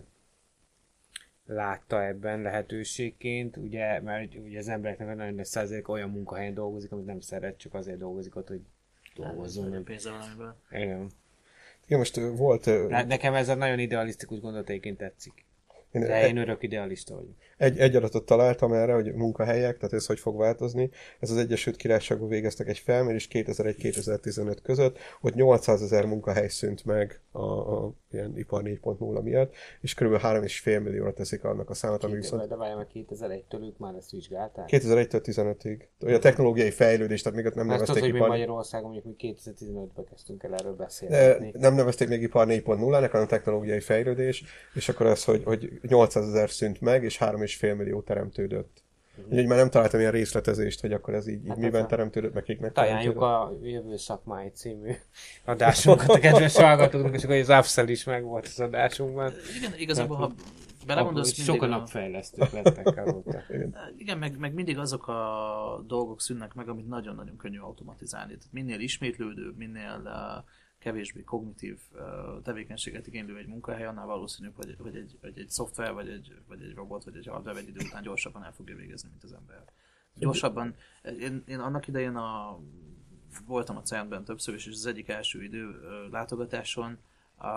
látta ebben lehetőségként, ugye, mert ugye az embereknek nagyon nagy százalék olyan munkahelyen dolgozik, amit nem szeret, csak azért dolgozik ott, hogy dolgozzon. Nem pénze valamiből. Igen. Igen, most volt... Nekem ez a nagyon idealisztikus gondolat egyébként tetszik. Én, De én örök idealista vagyok. Egy, egy adatot találtam erre, hogy munkahelyek, tehát ez hogy fog változni. Ez az Egyesült Királyságban végeztek egy felmérés 2001-2015 között, hogy 800 ezer munkahely szűnt meg a, a ilyen ipar 4.0 miatt, és kb. 3,5 millióra teszik annak a számot, ami viszont... De várjál, mert 2001-től ők már ezt vizsgálták? 2001-től 15-ig. Ugye a technológiai fejlődés, tehát még ott nem Azt nevezték hogy ipar... mi Magyarországon mondjuk mi 2015-ben kezdtünk el erről beszélni. nem nevezték még ipar 4.0-nek, hanem technológiai fejlődés, és akkor az, hogy, hogy 800 ezer szűnt meg, és 3,5 millió teremtődött. Mhm. Úgyhogy már nem találtam ilyen részletezést, hogy akkor ez így, így Hát miben a- teremtődött, meg kiknek Ajánljuk teremtődött. a Jövő Szakmái című adásunkat a kedves hallgatóknak, és akkor az Upsell is meg volt az adásunkban. Igen, igazából, ha Akkor belegondolsz, mindig sokan a- napfejlesztők lettek azóta. Igen, meg, meg mindig azok a dolgok szűnnek meg, amit nagyon-nagyon könnyű automatizálni. Tehát minél ismétlődőbb, minél uh, kevésbé kognitív tevékenységet igénylő egy munkahely, annál valószínűbb, hogy, hogy, egy, hogy egy szoftver, vagy egy, vagy egy robot, vagy egy hardware egy idő után gyorsabban el fogja végezni, mint az ember. Gyorsabban. Én, én annak idején a, voltam a CERN-ben többször is, és az egyik első idő látogatáson a,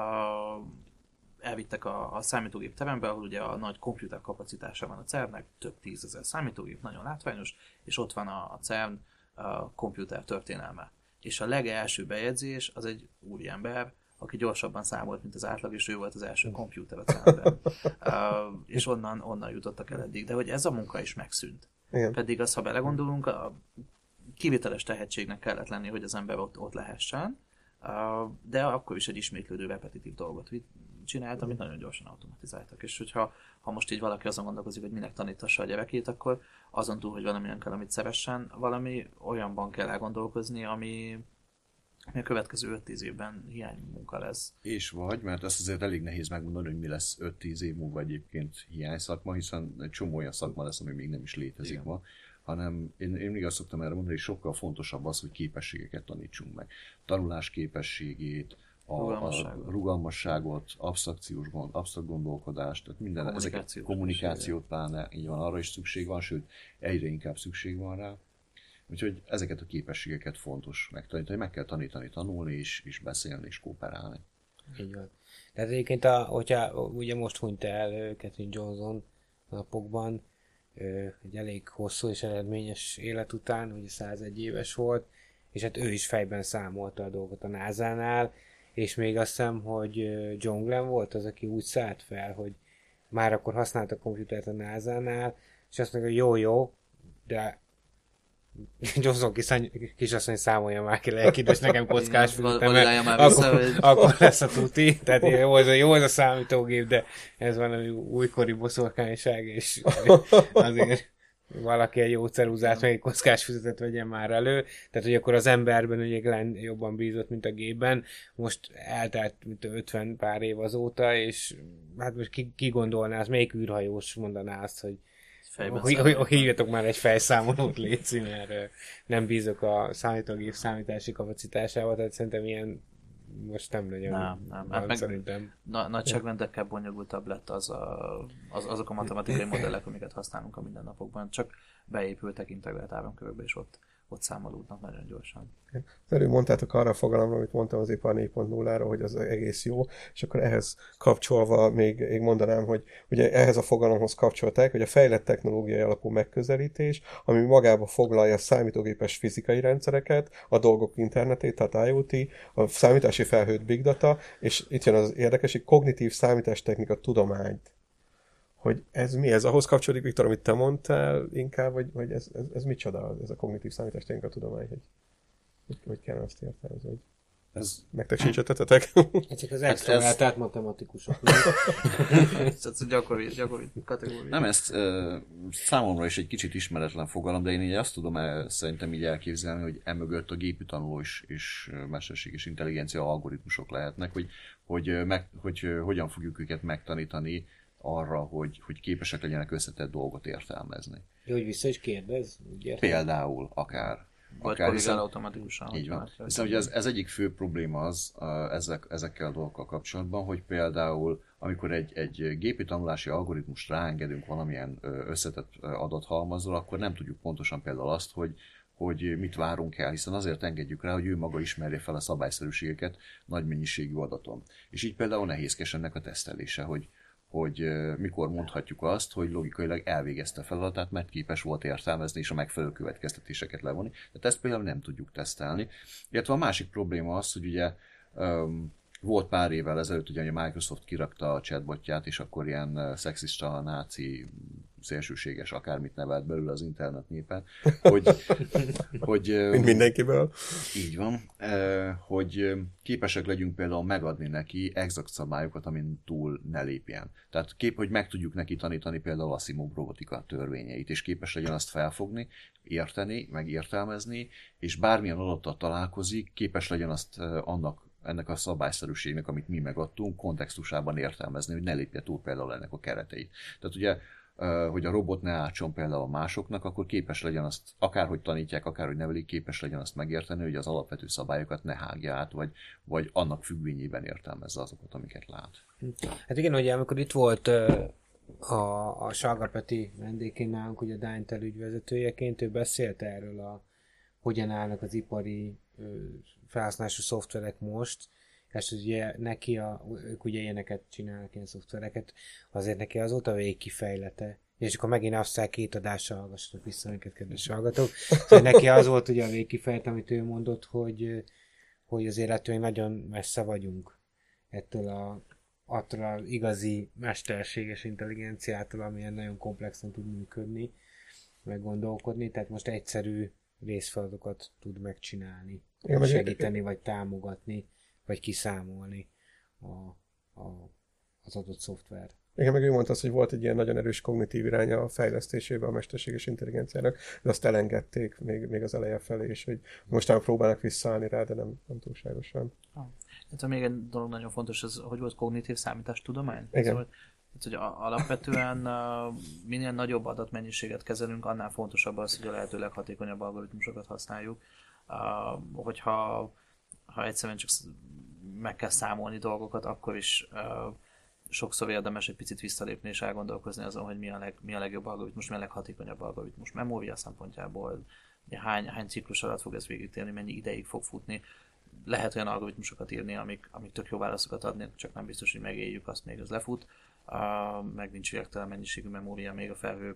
elvittek a, a számítógép terembe, ahol ugye a nagy komputer kapacitása van a CERN-nek, több tízezer számítógép, nagyon látványos, és ott van a, a CERN a komputer történelme. És a legelső bejegyzés az egy úriember, aki gyorsabban számolt, mint az átlag, és ő volt az első komputer a CERN-ben. uh, és onnan, onnan jutottak el eddig. De hogy ez a munka is megszűnt. Igen. Pedig az, ha belegondolunk, a kivételes tehetségnek kellett lenni, hogy az ember ott, ott lehessen, uh, de akkor is egy ismétlődő repetitív dolgot csinált, amit nagyon gyorsan automatizáltak. És hogyha ha most így valaki azon gondolkozik, hogy minek tanítassa a gyerekét, akkor azon túl, hogy valamilyen kell, amit szeressen, valami olyanban kell elgondolkozni, ami, ami a következő 5-10 évben hiány munka lesz. És vagy, mert ezt azért elég nehéz megmondani, hogy mi lesz 5-10 év múlva egyébként hiány szakma, hiszen egy csomó olyan szakma lesz, ami még nem is létezik Igen. ma, hanem én, én mindig azt szoktam erre mondani, hogy sokkal fontosabb az, hogy képességeket tanítsunk meg. Tanulás a, a Rugalmasságot. rugalmasságot, absztrakciós gond, absztrakt gondolkodást, tehát minden ezeket Kommunikációt. kommunikációt pláne, így van, arra is szükség van, sőt, egyre inkább szükség van rá. Úgyhogy ezeket a képességeket fontos megtanítani, meg kell tanítani, tanulni és, és beszélni és kooperálni. Így van. Tehát egyébként, a, hogyha ugye most hunyt el Catherine Johnson napokban, egy elég hosszú és eredményes élet után, ugye 101 éves volt, és hát ő is fejben számolta a dolgot a NASA-nál, és még azt hiszem, hogy John Glenn volt az, aki úgy szállt fel, hogy már akkor használta a komputert a NASA-nál, és azt mondja, hogy jó, jó, de Johnson kiszany, kisasszony számolja már ki lelkid, és nekem kockás már vissza, akkor, akkor lesz a tuti, tehát jó ez, a, jó ez a számítógép, de ez valami újkori boszorkányság, és azért valaki egy jó ceruzát, meg egy kockás füzetet vegyen már elő, tehát hogy akkor az emberben ugye Glenn jobban bízott, mint a gépben, most eltelt mint 50 pár év azóta, és hát most ki, ki gondolná, az melyik űrhajós mondaná azt, hogy hogy, hogy, hogy hívjatok már egy fejszámolót, létszi, mert nem bízok a számítógép számítási kapacitásával, tehát szerintem ilyen most nem nagyon Nem, nem. Hát meg- szerintem. Na, nagyságrendekkel bonyolultabb lett az a, az, azok a matematikai modellek, amiket használunk a mindennapokban, csak beépültek integrált áramkörökbe, és ott, ott számolódnak nagyon gyorsan. Az előbb mondtátok arra a fogalomra, amit mondtam az ipar 4.0-ra, hogy az egész jó, és akkor ehhez kapcsolva még, még mondanám, hogy ugye ehhez a fogalomhoz kapcsolták, hogy a fejlett technológiai alapú megközelítés, ami magába foglalja a számítógépes fizikai rendszereket, a dolgok internetét, tehát IoT, a számítási felhőt big data, és itt jön az érdekes, hogy kognitív számítástechnika tudományt. Hogy ez mi? Ez ahhoz kapcsolódik, Viktor, amit te mondtál inkább, vagy, vagy ez, ez, ez micsoda, ez a kognitív számítástechnika tudomány? Hogy, hogy, hogy kell azt értelmezni? Hogy... Ez, Nektek sincs ötletetek? Ezek az Hát extrovertált matematikusok. Ez gyakori, gyakori kategória. nem, ezt ö, számomra is egy kicsit ismeretlen fogalom, de én így azt tudom el, szerintem így elképzelni, hogy emögött a gépi tanuló és, és mesterséges intelligencia algoritmusok lehetnek, hogy, hogy, meg, hogy hogyan fogjuk őket megtanítani arra, hogy, hogy képesek legyenek összetett dolgot értelmezni. Jó, hogy vissza is kérdez. Úgy. Például akár. Vagy akár hiszen- automatikusan. Így van. hogyha- Hiszen ugye ez, ez egyik fő probléma az ezek, ezekkel a dolgokkal kapcsolatban, hogy például amikor egy, egy gépi tanulási algoritmust ráengedünk valamilyen összetett adathalmazról, akkor nem tudjuk pontosan például azt, hogy hogy mit várunk el, hiszen azért engedjük rá, hogy ő maga ismerje fel a szabályszerűségeket nagy mennyiségű adaton. És így például nehézkes ennek a tesztelése, hogy, hogy mikor mondhatjuk azt, hogy logikailag elvégezte a feladatát, mert képes volt értelmezni és a megfelelő következtetéseket levonni. Tehát ezt például nem tudjuk tesztelni. Illetve a másik probléma az, hogy ugye um, volt pár évvel ezelőtt, ugye a Microsoft kirakta a chatbotját, és akkor ilyen szexista, náci, szélsőséges, akármit nevelt belőle az internet népen, hogy, hogy Mint mindenkiből. így van, hogy képesek legyünk például megadni neki exakt szabályokat, amin túl ne lépjen. Tehát kép, hogy meg tudjuk neki tanítani például a Simon robotika törvényeit, és képes legyen azt felfogni, érteni, meg értelmezni, és bármilyen adattal találkozik, képes legyen azt annak ennek a szabályszerűségnek, amit mi megadtunk, kontextusában értelmezni, hogy ne lépje túl például ennek a kereteit. Tehát ugye hogy a robot ne átson például másoknak, akkor képes legyen azt, akárhogy tanítják, akárhogy nevelik, képes legyen azt megérteni, hogy az alapvető szabályokat ne hágja át, vagy, vagy annak függvényében értelmezze azokat, amiket lát. Hát igen, ugye amikor itt volt a, a Salga Peti vendégként nálunk, ugye a Dánytel ügyvezetőjeként, ő beszélt erről a hogyan állnak az ipari felhasználású szoftverek most, és ugye neki, a, ők ugye ilyeneket csinálnak, ilyen szoftvereket, azért neki azóta végig kifejlete. És akkor megint aztán két adással hallgassatok vissza minket, kedves hallgatók. Szóval neki az volt ugye a végkifejlet, amit ő mondott, hogy, hogy azért ettől nagyon messze vagyunk ettől a, attól az igazi mesterséges intelligenciától, amilyen nagyon komplexen tud működni, meg gondolkodni, tehát most egyszerű részfeladatokat tud megcsinálni, Igen, segíteni, vagy támogatni, vagy kiszámolni a, a, az adott szoftver. Igen, meg ő mondta azt, hogy volt egy ilyen nagyon erős kognitív iránya a fejlesztésébe a mesterséges intelligenciának, de azt elengedték még, még az eleje felé, és hogy mostan próbálnak visszaállni rá, de nem, nem túlságosan. Hát még egy dolog nagyon fontos, ez hogy volt kognitív számítástudomány? Igen. Szóval, hát, hogy alapvetően minél nagyobb adatmennyiséget kezelünk, annál fontosabb az, hogy a lehető leghatékonyabb algoritmusokat használjuk. Uh, hogyha ha egyszerűen csak meg kell számolni dolgokat, akkor is sokszor érdemes egy picit visszalépni és elgondolkozni azon, hogy mi a, leg, mi a legjobb algoritmus, mi a leghatékonyabb algoritmus memória szempontjából, hány, hány ciklus alatt fog ez végigtérni, mennyi ideig fog futni. Lehet olyan algoritmusokat írni, amik, amik tök jó válaszokat adni, csak nem biztos, hogy megéljük, azt még az lefut. Uh, meg nincs végtelen mennyiségű memória még a felhő,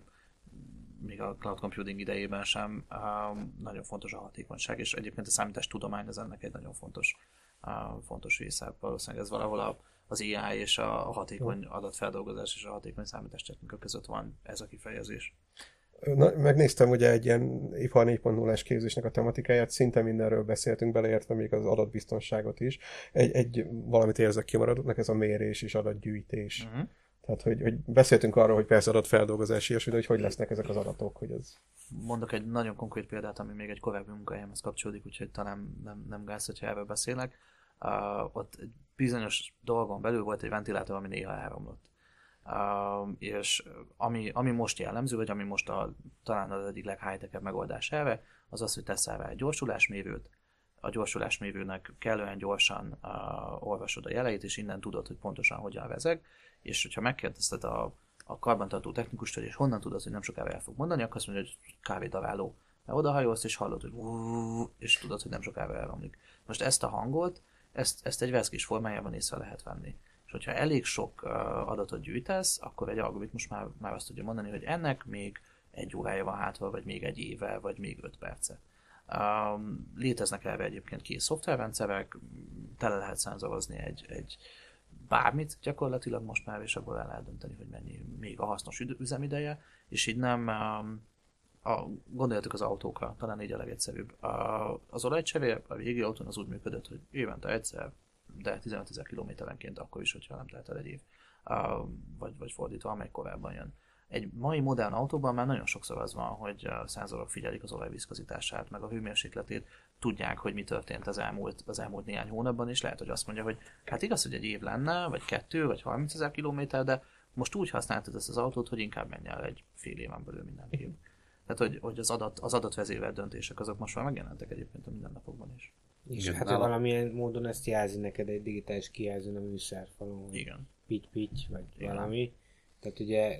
még a cloud computing idejében sem. Uh, nagyon fontos a hatékonyság, és egyébként a számítástudomány az ennek egy nagyon fontos, fontos része. Valószínűleg ez valahol a, az AI és a, hatékony adatfeldolgozás és a hatékony számítástechnika között van ez a kifejezés. Na, megnéztem ugye egy ilyen ipar 4.0-es képzésnek a tematikáját, szinte mindenről beszéltünk, beleértve még az adatbiztonságot is. Egy, egy valamit érzek kimaradottnak, ez a mérés és adatgyűjtés. Uh-huh. Tehát, hogy, hogy beszéltünk arról, hogy persze adatfeldolgozás de hogy hogy lesznek ezek az adatok, hogy ez... Mondok egy nagyon konkrét példát, ami még egy korábbi munkahelyemhez kapcsolódik, úgyhogy talán nem, nem gáz, hogyha erről beszélek. Uh, ott bizonyos dolgon belül volt egy ventilátor, ami néha elromlott. Uh, és ami, ami most jellemző, vagy ami most a, talán az egyik leghigh megoldás erre, az az, hogy teszel rá egy gyorsulásmérőt, a gyorsulásmérőnek kellően gyorsan uh, olvasod a jeleit, és innen tudod, hogy pontosan hogyan vezeg, és hogyha megkérdezted a, a karbantartó technikust, hogy és honnan tudod, hogy nem sokára el fog mondani, akkor azt mondja, hogy kávédaváló. Mert odahajolsz, és hallod, hogy és tudod, hogy nem sokára elromlik. Most ezt a hangot, ezt, ezt egy veszkés formájában észre lehet venni. És hogyha elég sok adatot gyűjtesz, akkor egy algoritmus már, már azt tudja mondani, hogy ennek még egy órája van hátra, vagy még egy éve, vagy még öt perce. Um, léteznek erre egyébként kész szoftverrendszerek, tele lehet szenzorozni egy, egy bármit gyakorlatilag most már, és abból el lehet dönteni, hogy mennyi még a hasznos üzemideje, és így nem a, gondoljatok az autókra, talán így a legegyszerűbb. A, az olajcserél a régi autón az úgy működött, hogy évente egyszer, de 15 ezer kilométerenként akkor is, hogyha nem telt el egy év. A, vagy, vagy fordítva, amely korábban jön. Egy mai modern autóban már nagyon sokszor az van, hogy szenzorok figyelik az olaj viszkozitását, meg a hőmérsékletét, tudják, hogy mi történt az elmúlt, az elmúlt néhány hónapban, és lehet, hogy azt mondja, hogy hát igaz, hogy egy év lenne, vagy kettő, vagy 30 ezer kilométer, de most úgy használtad ezt az autót, hogy inkább menj el egy fél éven belül mindenképp. Tehát, hogy, hogy az, adat, az adatvezérelt döntések azok most már megjelentek egyébként a mindennapokban is. És Igen, hát nálam- valamilyen módon ezt jelzi neked egy digitális kijelzőn a műszerfalon, Igen. pitty-pitty, vagy Igen. valami. Tehát ugye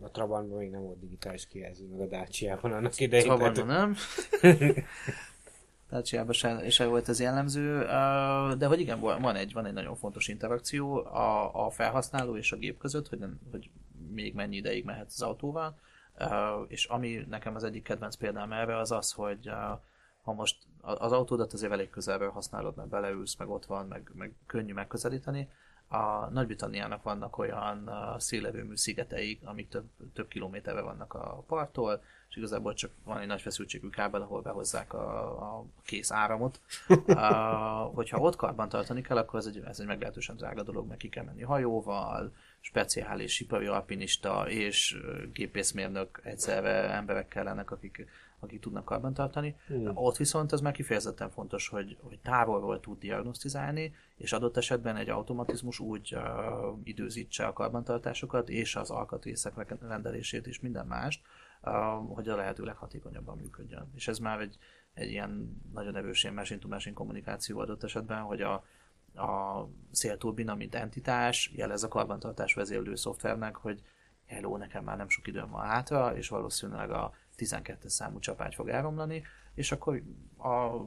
a Trabantban még nem volt digitális kijelző, meg a Dacia-ban annak idején. Trabantban tehát- nem. Dacia-ban se, se volt ez jellemző, de hogy igen, van egy, van egy nagyon fontos interakció a, a felhasználó és a gép között, hogy, nem, hogy még mennyi ideig mehet az autóval, és ami nekem az egyik kedvenc példám erre az az, hogy ha most a- az autódat azért elég közelről használod, mert beleülsz, meg ott van, meg, meg könnyű megközelíteni, a Nagy-Britanniának vannak olyan szélerőmű szigeteik, amik több, több kilométerre vannak a parttól, és igazából csak van egy nagy feszültségű kábel, ahol behozzák a, a kész áramot. Uh, hogyha ott karban tartani kell, akkor ez egy, ez egy meglehetősen drága dolog, mert ki kell menni hajóval, speciális ipari alpinista és gépészmérnök egyszerre emberek kellenek, akik, akik tudnak karban tartani. Hmm. Ott viszont ez már kifejezetten fontos, hogy, hogy távolról tud diagnosztizálni, és adott esetben egy automatizmus úgy uh, időzítse a karbantartásokat, és az alkatrészek rendelését és minden mást, uh, hogy a lehető leghatékonyabban működjön. És ez már egy, egy ilyen nagyon erős ilyen machine-to-machine kommunikáció adott esetben, hogy a, a szélturbina, mint entitás jelez a karbantartás vezérlő szoftvernek, hogy hello, nekem már nem sok időm van hátra, és valószínűleg a 12 számú csapágy fog elromlani, és akkor a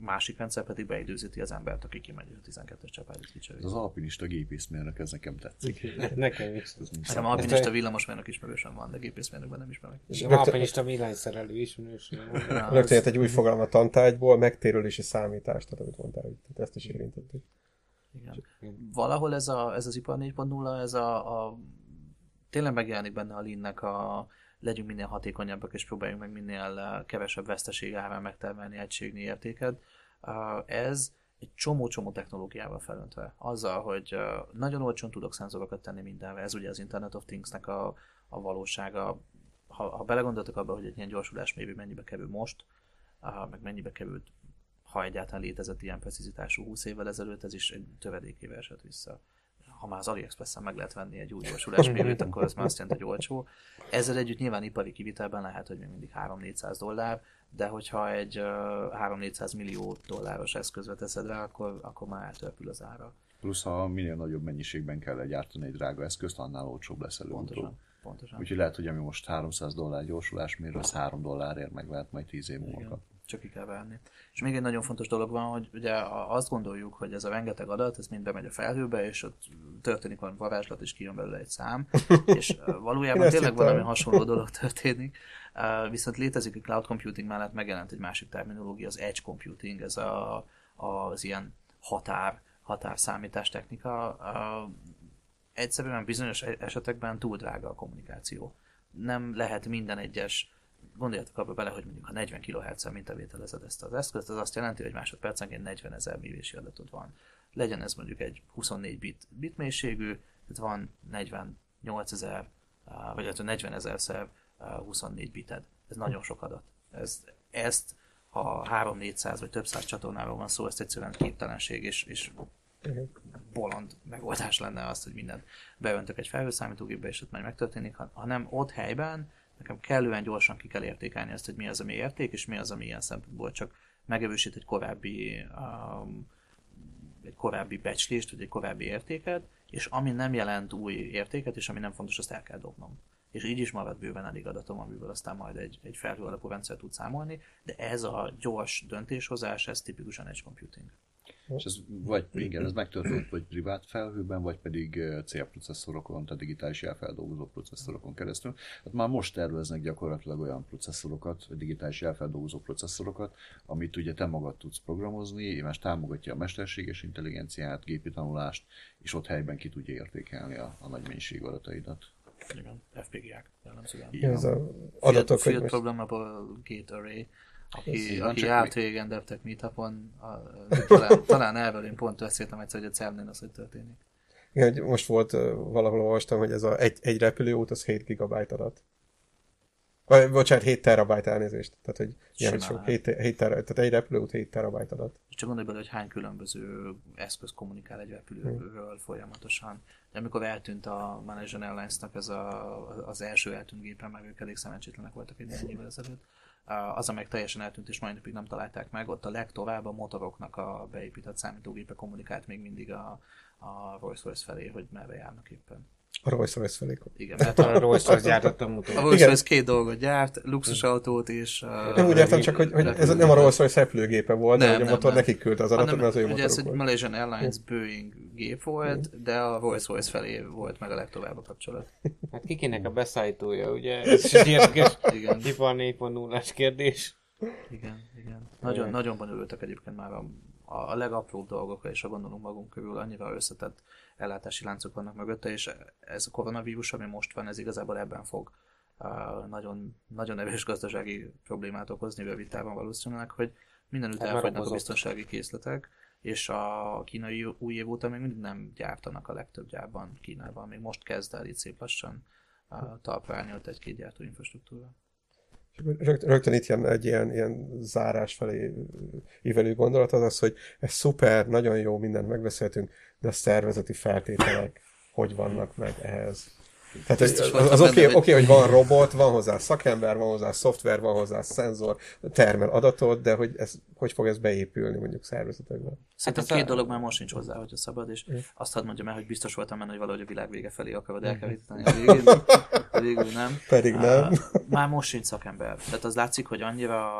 másik rendszer pedig beidőzíti az embert, aki kimegy és a 12-es csapágyat Ez kicseréli. az alpinista gépészmérnök, ez nekem tetszik. Nekem is. Nekem alpinista villamosmérnök ismerősöm van, de gépészmérnökben nem ismerek. És a alpinista villanyszerelő ismerős. Ja, Rögtön jött egy új fogalom a tantárgyból, megtérülési számítás, tehát amit mondtál, hogy ezt is érintettük. Igen. Valahol ez, a, ez az ipar 4.0, ez a, a tényleg megjelenik benne a linnek a legyünk minél hatékonyabbak, és próbáljunk meg minél eh, kevesebb veszteség árán megtermelni egységnyi értéket. Uh, Ez egy csomó-csomó technológiával felöntve. Azzal, hogy uh, nagyon olcsón tudok szenzorokat tenni mindenre, ez ugye az Internet of Things-nek a, a valósága. Ha, ha belegondoltok abba, hogy egy ilyen gyorsulás maybe mennyibe kerül most, meg mennyibe került ha egyáltalán létezett ilyen precizitású 20 évvel ezelőtt, ez is egy tövedékével esett vissza. Ha már az AliExpress-en meg lehet venni egy új gyorsulásmérőt, akkor ez már azt jelenti, hogy olcsó. Ezzel együtt nyilván ipari kivitelben lehet, hogy még mindig 3-400 dollár, de hogyha egy uh, 3-400 millió dolláros eszközbe teszed rá, akkor, akkor már eltörpül az ára. Plusz, ha minél nagyobb mennyiségben kell gyártani egy drága eszközt, annál olcsóbb lesz előbb-utóbb. Pontosan. Pontosan. Úgyhogy lehet, hogy ami most 300 dollár gyorsulásmérő, az 3 dollárért meg lehet majd 10 év múlva. Csak ki kell várni. És még egy nagyon fontos dolog van, hogy ugye azt gondoljuk, hogy ez a rengeteg adat, ez mind bemegy a felhőbe, és ott történik valami varázslat, és kijön belőle egy szám, és Én valójában ezt tényleg valami hasonló dolog történik. Viszont létezik a cloud computing mellett megjelent egy másik terminológia, az edge computing, ez a, az ilyen határ, határszámítás technika. Egyszerűen bizonyos esetekben túl drága a kommunikáció. Nem lehet minden egyes gondoljatok abba bele, hogy mondjuk ha 40 kHz-en mintavételezed ezt az eszközt, az azt jelenti, hogy másodpercenként 40 ezer művési adatod van. Legyen ez mondjuk egy 24 bit bitmélységű, tehát van 48 ezer, vagy hát 40 ezer szer ah, 24 bited. Ez nagyon sok adat. Ez, ezt, ha 3-400 vagy több száz csatornáról van szó, ezt egyszerűen képtelenség, és, és bolond megoldás lenne azt, hogy mindent beöntök egy felhőszámítógépbe, és ott majd megtörténik, ha- hanem ott helyben nekem kellően gyorsan ki kell értékelni azt, hogy mi az, ami érték, és mi az, ami ilyen szempontból csak megerősít egy korábbi um, egy korábbi becslést, vagy egy korábbi értéket, és ami nem jelent új értéket, és ami nem fontos, azt el kell dobnom. És így is marad bőven elég adatom, amiből aztán majd egy, egy felhő alapú rendszer tud számolni, de ez a gyors döntéshozás, ez tipikusan egy computing. És ez vagy, igen, ez megtörtént vagy privát felhőben, vagy pedig célprocesszorokon, tehát digitális jelfeldolgozó processzorokon keresztül. Hát már most terveznek gyakorlatilag olyan processzorokat, vagy digitális jelfeldolgozó processzorokat, amit ugye te magad tudsz programozni, és támogatja a mesterséges intelligenciát, gépi tanulást, és ott helyben ki tudja értékelni a, a nagy mennyiségű adataidat. Igen, FPGA-k jellemzően. Igen, ez a Field, adatok, hogy Field most... Programmable Gate Array, aki, aki régen DevTech Meetupon, a, talán, talán erről én pont beszéltem egyszer, hogy a CERN-nél az, hogy történik. Igen, hogy most volt, valahol olvastam, hogy ez a egy, egy repülőút, az 7 gigabyte adat. Vagy, bocsánat, 7 terabyte elnézést. Tehát, hogy ilyen sok, 7, 7 tera, tehát egy repülőút 7 terabyte adat. És csak gondolj bele, hogy hány különböző eszköz kommunikál egy repülőről folyamatosan. De amikor eltűnt a Malaysian Airlines-nak ez a, az első eltűnt gépen, meg ők elég szerencsétlenek voltak egy évvel ezelőtt, az, amelyik teljesen eltűnt, és mai napig nem találták meg, ott a legtovább a motoroknak a beépített számítógépe kommunikált még mindig a, a Rolls-Royce felé, hogy merre járnak éppen. A Rolls-Royce felé. Igen, mert A a, Rolls-Royce gyártottam a utóbb. Rolls-Royce két dolgot gyárt, luxusautót és... Uh, Nem úgy értem csak, hogy, hogy ez nem a Rolls-Royce repülőgépe volt, de Nem, hogy a nem, motor nem. nekik küldte az adatot, hanem, mert az ő ugye ez egy. Malaysian Airlines Boeing gép volt, de a Rolls-Royce felé volt meg a legtovább a kapcsolat. Hát kikinek a beszállítója, ugye? Ez is egy érdekes Igen. ipar 4.0-ás kérdés. Igen, igen. Nagyon, nagyon bonyolultak egyébként már a, a legapróbb dolgokra, és ha gondolunk magunk körül, annyira összetett ellátási láncok vannak mögötte, és ez a koronavírus, ami most van, ez igazából ebben fog nagyon, nagyon erős gazdasági problémát okozni rövid távon valószínűleg, hogy mindenütt elfogynak a biztonsági készletek, és a kínai új év óta még mindig nem gyártanak a legtöbb gyárban Kínában. Még most kezd el itt szép lassan talpra állni ott egy-két gyártóinfrastruktúra. Rögt, rögtön itt jön egy ilyen, ilyen zárás felé ívelő gondolat, az az, hogy ez szuper, nagyon jó, mindent megbeszéltünk, de a szervezeti feltételek hogy vannak meg ehhez? Tehát hogy Biztos az, az oké, okay, okay, hogy van robot, van hozzá szakember, van hozzá szoftver, van hozzá szenzor, termel adatot, de hogy ez, hogy fog ez beépülni mondjuk szervezetekben? Szerintem Hát két a- dolog már most nincs hozzá, hogyha szabad, és azt hadd mondjam el, hogy biztos voltam benne, hogy valahogy a világ vége felé akarod elkeríteni a végén. Végül nem. Pedig nem. Már most sincs szakember. Tehát az látszik, hogy annyira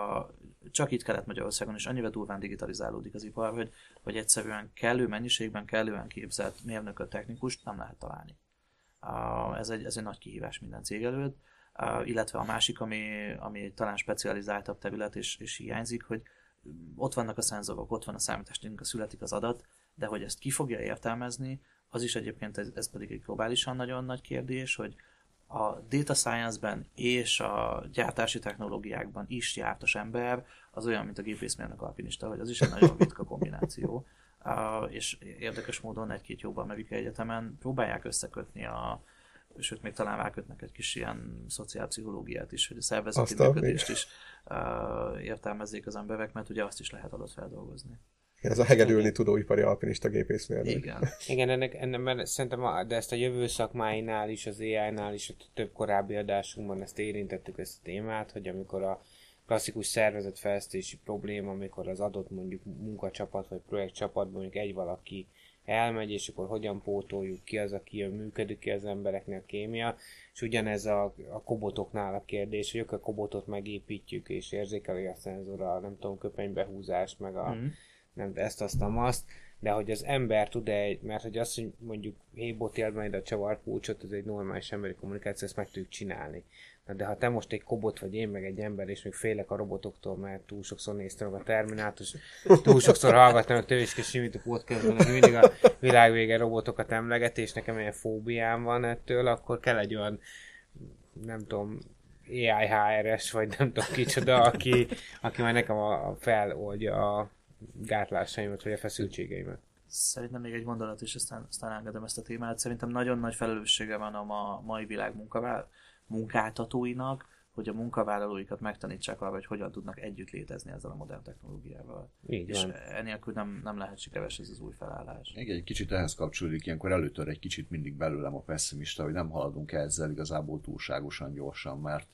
csak itt Kelet-Magyarországon is annyira durván digitalizálódik az ipar, hogy, hogy egyszerűen kellő mennyiségben, kellően képzett mérnököt, technikust nem lehet találni. Ez, egy, ez egy nagy kihívás minden cég előtt. Illetve a másik, ami, ami talán specializáltabb terület, és, és hiányzik, hogy ott vannak a szenzorok, ott van a számítástechnika, születik az adat, de hogy ezt ki fogja értelmezni, az is egyébként, ez, ez pedig egy globálisan nagyon nagy kérdés, hogy a data science-ben és a gyártási technológiákban is jártas ember, az olyan, mint a gépészmérnök alpinista, hogy az is egy nagyon ritka kombináció. És érdekes módon egy-két jobb amerikai egyetemen próbálják összekötni a sőt, még talán rákötnek egy kis ilyen szociálpszichológiát is, hogy a szervezeti Azt a- működést is uh, értelmezzék az emberek, mert ugye azt is lehet adatfeldolgozni. Ez a hegedülni tudó ipari alpinista gépészmérnök. Igen. Igen, ennek, ennek mert szerintem, a, de ezt a jövő szakmáinál is, az AI-nál is, a több korábbi adásunkban ezt érintettük ezt a témát, hogy amikor a klasszikus szervezetfejlesztési probléma, amikor az adott mondjuk munkacsapat vagy projektcsapatban mondjuk egy valaki elmegy, és akkor hogyan pótoljuk ki az, aki jön, működik ki az embereknek a kémia, és ugyanez a, a kobotoknál a kérdés, hogy a kobotot megépítjük, és érzékeli a szenzor a, nem tudom, köpenybehúzást, meg a, Mhm. nem ezt, azt, azt, de hogy az ember tud egy, mert hogy azt, hogy mondjuk hébot él majd a csavarpulcsot, ez egy normális emberi kommunikáció, ezt meg tudjuk csinálni. De ha te most egy kobot vagy én meg egy ember, és még félek a robotoktól, mert túl sokszor néztem a Terminátort, és túl sokszor hallgattam a Tőske Simit podcastban, mindig a világvége robotokat emleget, és nekem ilyen fóbiám van ettől, akkor kell egy olyan, nem tudom, AI HRS, vagy nem tudom kicsoda, aki, aki már nekem a, a feloldja a gátlásaimat, vagy a feszültségeimet. Szerintem még egy gondolat, és aztán, aztán engedem ezt a témát. Szerintem nagyon nagy felelőssége van a ma, mai világ munkavá- munkáltatóinak, hogy a munkavállalóikat megtanítsák arra, hogy hogyan tudnak együtt létezni ezzel a modern technológiával. Így És van. enélkül nem, nem lehet sikeres ez az új felállás. Igen, egy kicsit ehhez kapcsolódik, ilyenkor előtör egy kicsit mindig belőlem a pessimista, hogy nem haladunk ezzel igazából túlságosan gyorsan, mert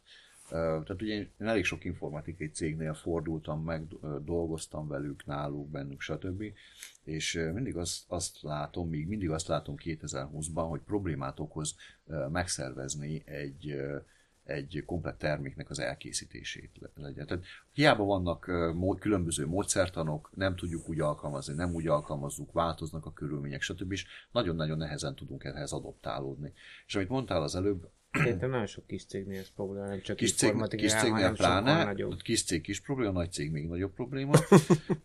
tehát ugye én elég sok informatikai cégnél fordultam meg, dolgoztam velük, náluk, bennük, stb. És mindig azt, azt látom, még mindig azt látom 2020-ban, hogy problémát okoz megszervezni egy egy komplet terméknek az elkészítését le- legyen. Tehát hiába vannak különböző módszertanok, nem tudjuk úgy alkalmazni, nem úgy alkalmazzuk, változnak a körülmények, stb. és nagyon-nagyon nehezen tudunk ehhez adoptálódni. És amit mondtál az előbb, Szerintem nagyon sok kis cégnél ez probléma, nem csak kis, cég, kis cégnél pláne, nagyobb. kis cég kis probléma, nagy cég még nagyobb probléma.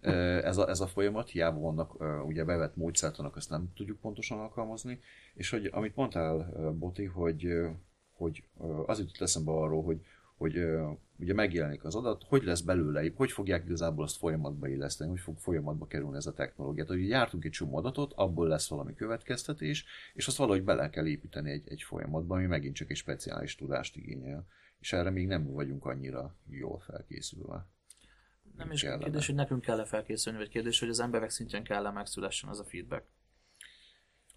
Ez, a, ez a folyamat, hiába vannak ugye bevett módszertanok, azt nem tudjuk pontosan alkalmazni. És hogy amit mondtál, Boti, hogy hogy az jutott eszembe arról, hogy, hogy ugye megjelenik az adat, hogy lesz belőle, hogy fogják igazából azt folyamatba illeszteni, hogy fog folyamatba kerülni ez a technológia. Tehát, hogy jártunk egy csomó adatot, abból lesz valami következtetés, és azt valahogy bele kell építeni egy, egy folyamatba, ami megint csak egy speciális tudást igényel. És erre még nem vagyunk annyira jól felkészülve. Nem is kellene. kérdés, hogy nekünk kell-e felkészülni, vagy kérdés, hogy az emberek szintjén kell-e megszülessen az a feedback.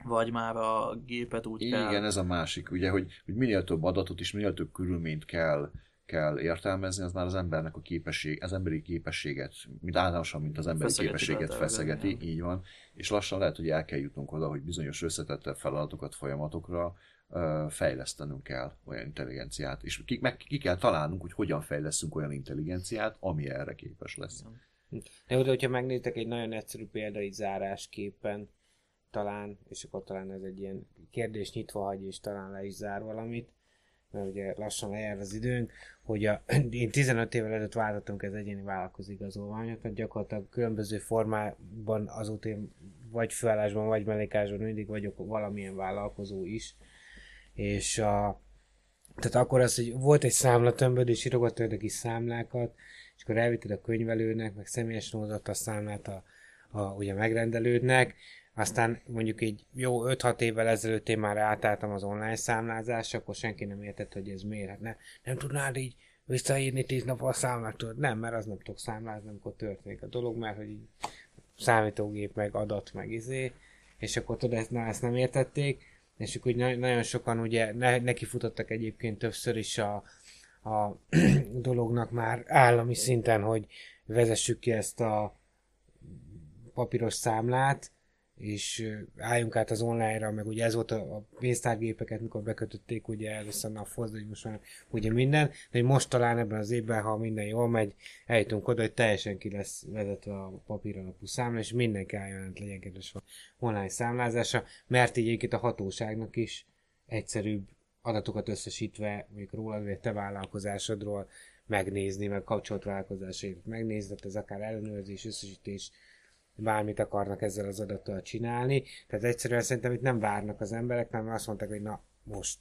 Vagy már a gépet úgy Igen, kell... Igen, ez a másik, ugye, hogy, hogy minél több adatot és minél több körülményt kell kell értelmezni, az már az embernek a képesség, az emberi képességet, mint általánosan, mint az emberi feszegeti képességet feszegeti, igen. így van, és lassan lehet, hogy el kell jutnunk oda, hogy bizonyos összetettebb feladatokat, folyamatokra fejlesztenünk kell olyan intelligenciát, és ki, meg ki kell találnunk, hogy hogyan fejleszünk olyan intelligenciát, ami erre képes lesz. De hogyha megnéztek egy nagyon egyszerű példa így zárásképpen, talán, és akkor talán ez egy ilyen kérdés nyitva hagy, és talán le is zár valamit, mert ugye lassan lejár az időnk, hogy a, én 15 évvel ezelőtt váltottunk ez egyéni vállalkozóigazolványokat, gyakorlatilag különböző formában azóta én vagy főállásban, vagy mellékásban mindig vagyok valamilyen vállalkozó is, és a, tehát akkor az, hogy volt egy számlatömböd, és írogattad a kis számlákat, és akkor elvitted a könyvelőnek, meg személyesen hozott a számlát a, a, ugye megrendelődnek, aztán mondjuk egy jó 5-6 évvel ezelőtt én már átálltam az online számlázásra, akkor senki nem értett, hogy ez miért. Hát ne, nem tudnád így visszaírni 10 nap a számlát, tudod? Nem, mert az nem tudok számlázni, amikor történik a dolog, mert hogy így számítógép, meg adat, meg izé, és akkor tudod, ezt, ezt nem értették, és akkor nagyon sokan ugye ne, neki futottak egyébként többször is a, a dolognak már állami szinten, hogy vezessük ki ezt a papíros számlát, és álljunk át az online-ra, meg ugye ez volt a, a pénztárgépeket, mikor bekötötték ugye először a Ford, hogy most már ugye minden, de hogy most talán ebben az évben, ha minden jól megy, eljutunk oda, hogy teljesen ki lesz vezetve a papír alapú számla, és mindenki álljon legyen kedves online számlázása, mert így egyébként a hatóságnak is egyszerűbb adatokat összesítve, mondjuk róla, vagy te vállalkozásodról megnézni, meg kapcsolt vállalkozásait megnézni, tehát ez akár ellenőrzés, összesítés, bármit akarnak ezzel az adattal csinálni. Tehát egyszerűen szerintem itt nem várnak az emberek, hanem azt mondták, hogy na most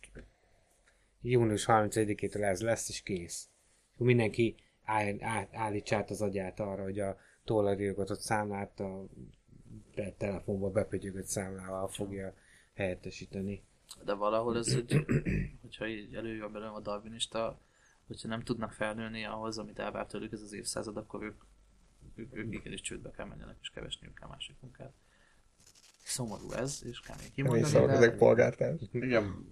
június 31-től ez lesz, és kész. Mindenki áll, áll, állítsa át az agyát arra, hogy a tollarírgatott számlát a telefonba bepötyögött számlával fogja helyettesíteni. De valahol ez, hogy, hogyha előjön belőlem a darwinista, hogyha nem tudnak felnőni ahhoz, amit elvár tőlük ez az évszázad, akkor ők igenis csődbe kell menjenek, és keresniük kell másik munkát. Szomorú ez, és kemény kimondani. de... ezek polgártárs. Igen,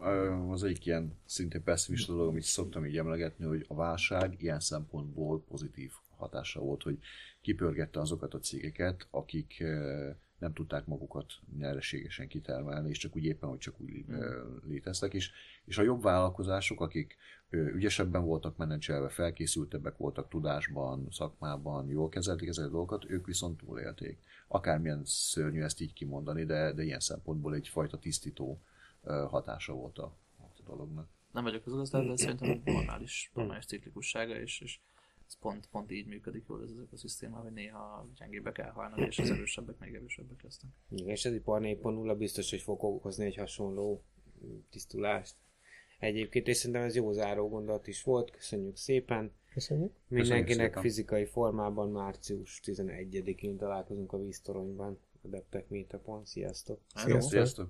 az egyik ilyen szintén pessimista dolog, amit szoktam így emlegetni, hogy a válság ilyen szempontból pozitív hatása volt, hogy kipörgette azokat a cégeket, akik nem tudták magukat nyereségesen kitermelni, és csak úgy éppen, hogy csak úgy hmm. léteztek is. És a jobb vállalkozások, akik ügyesebben voltak menedzselve, felkészültebbek voltak tudásban, szakmában, jól kezelték ezeket a dolgokat, ők viszont túlélték. Akármilyen szörnyű ezt így kimondani, de, de ilyen szempontból egyfajta tisztító hatása volt a, a dolognak. Nem vagyok az az, de szerintem normális, normális ciklikussága, és, és ez pont, pont így működik jól ez az ökoszisztéma, hogy néha gyengébbek elhalnak, és az erősebbek még erősebbek lesznek. Igen, és ez ipar 4.0 biztos, hogy fog okozni egy hasonló tisztulást. Egyébként, és szerintem ez jó záró gondolat is volt. Köszönjük szépen. Köszönjük. Mindenkinek Köszönjük szépen. fizikai formában március 11-én találkozunk a víztoronyban. Adeptek Meetupon. Sziasztok! Sziasztok! Sziasztok.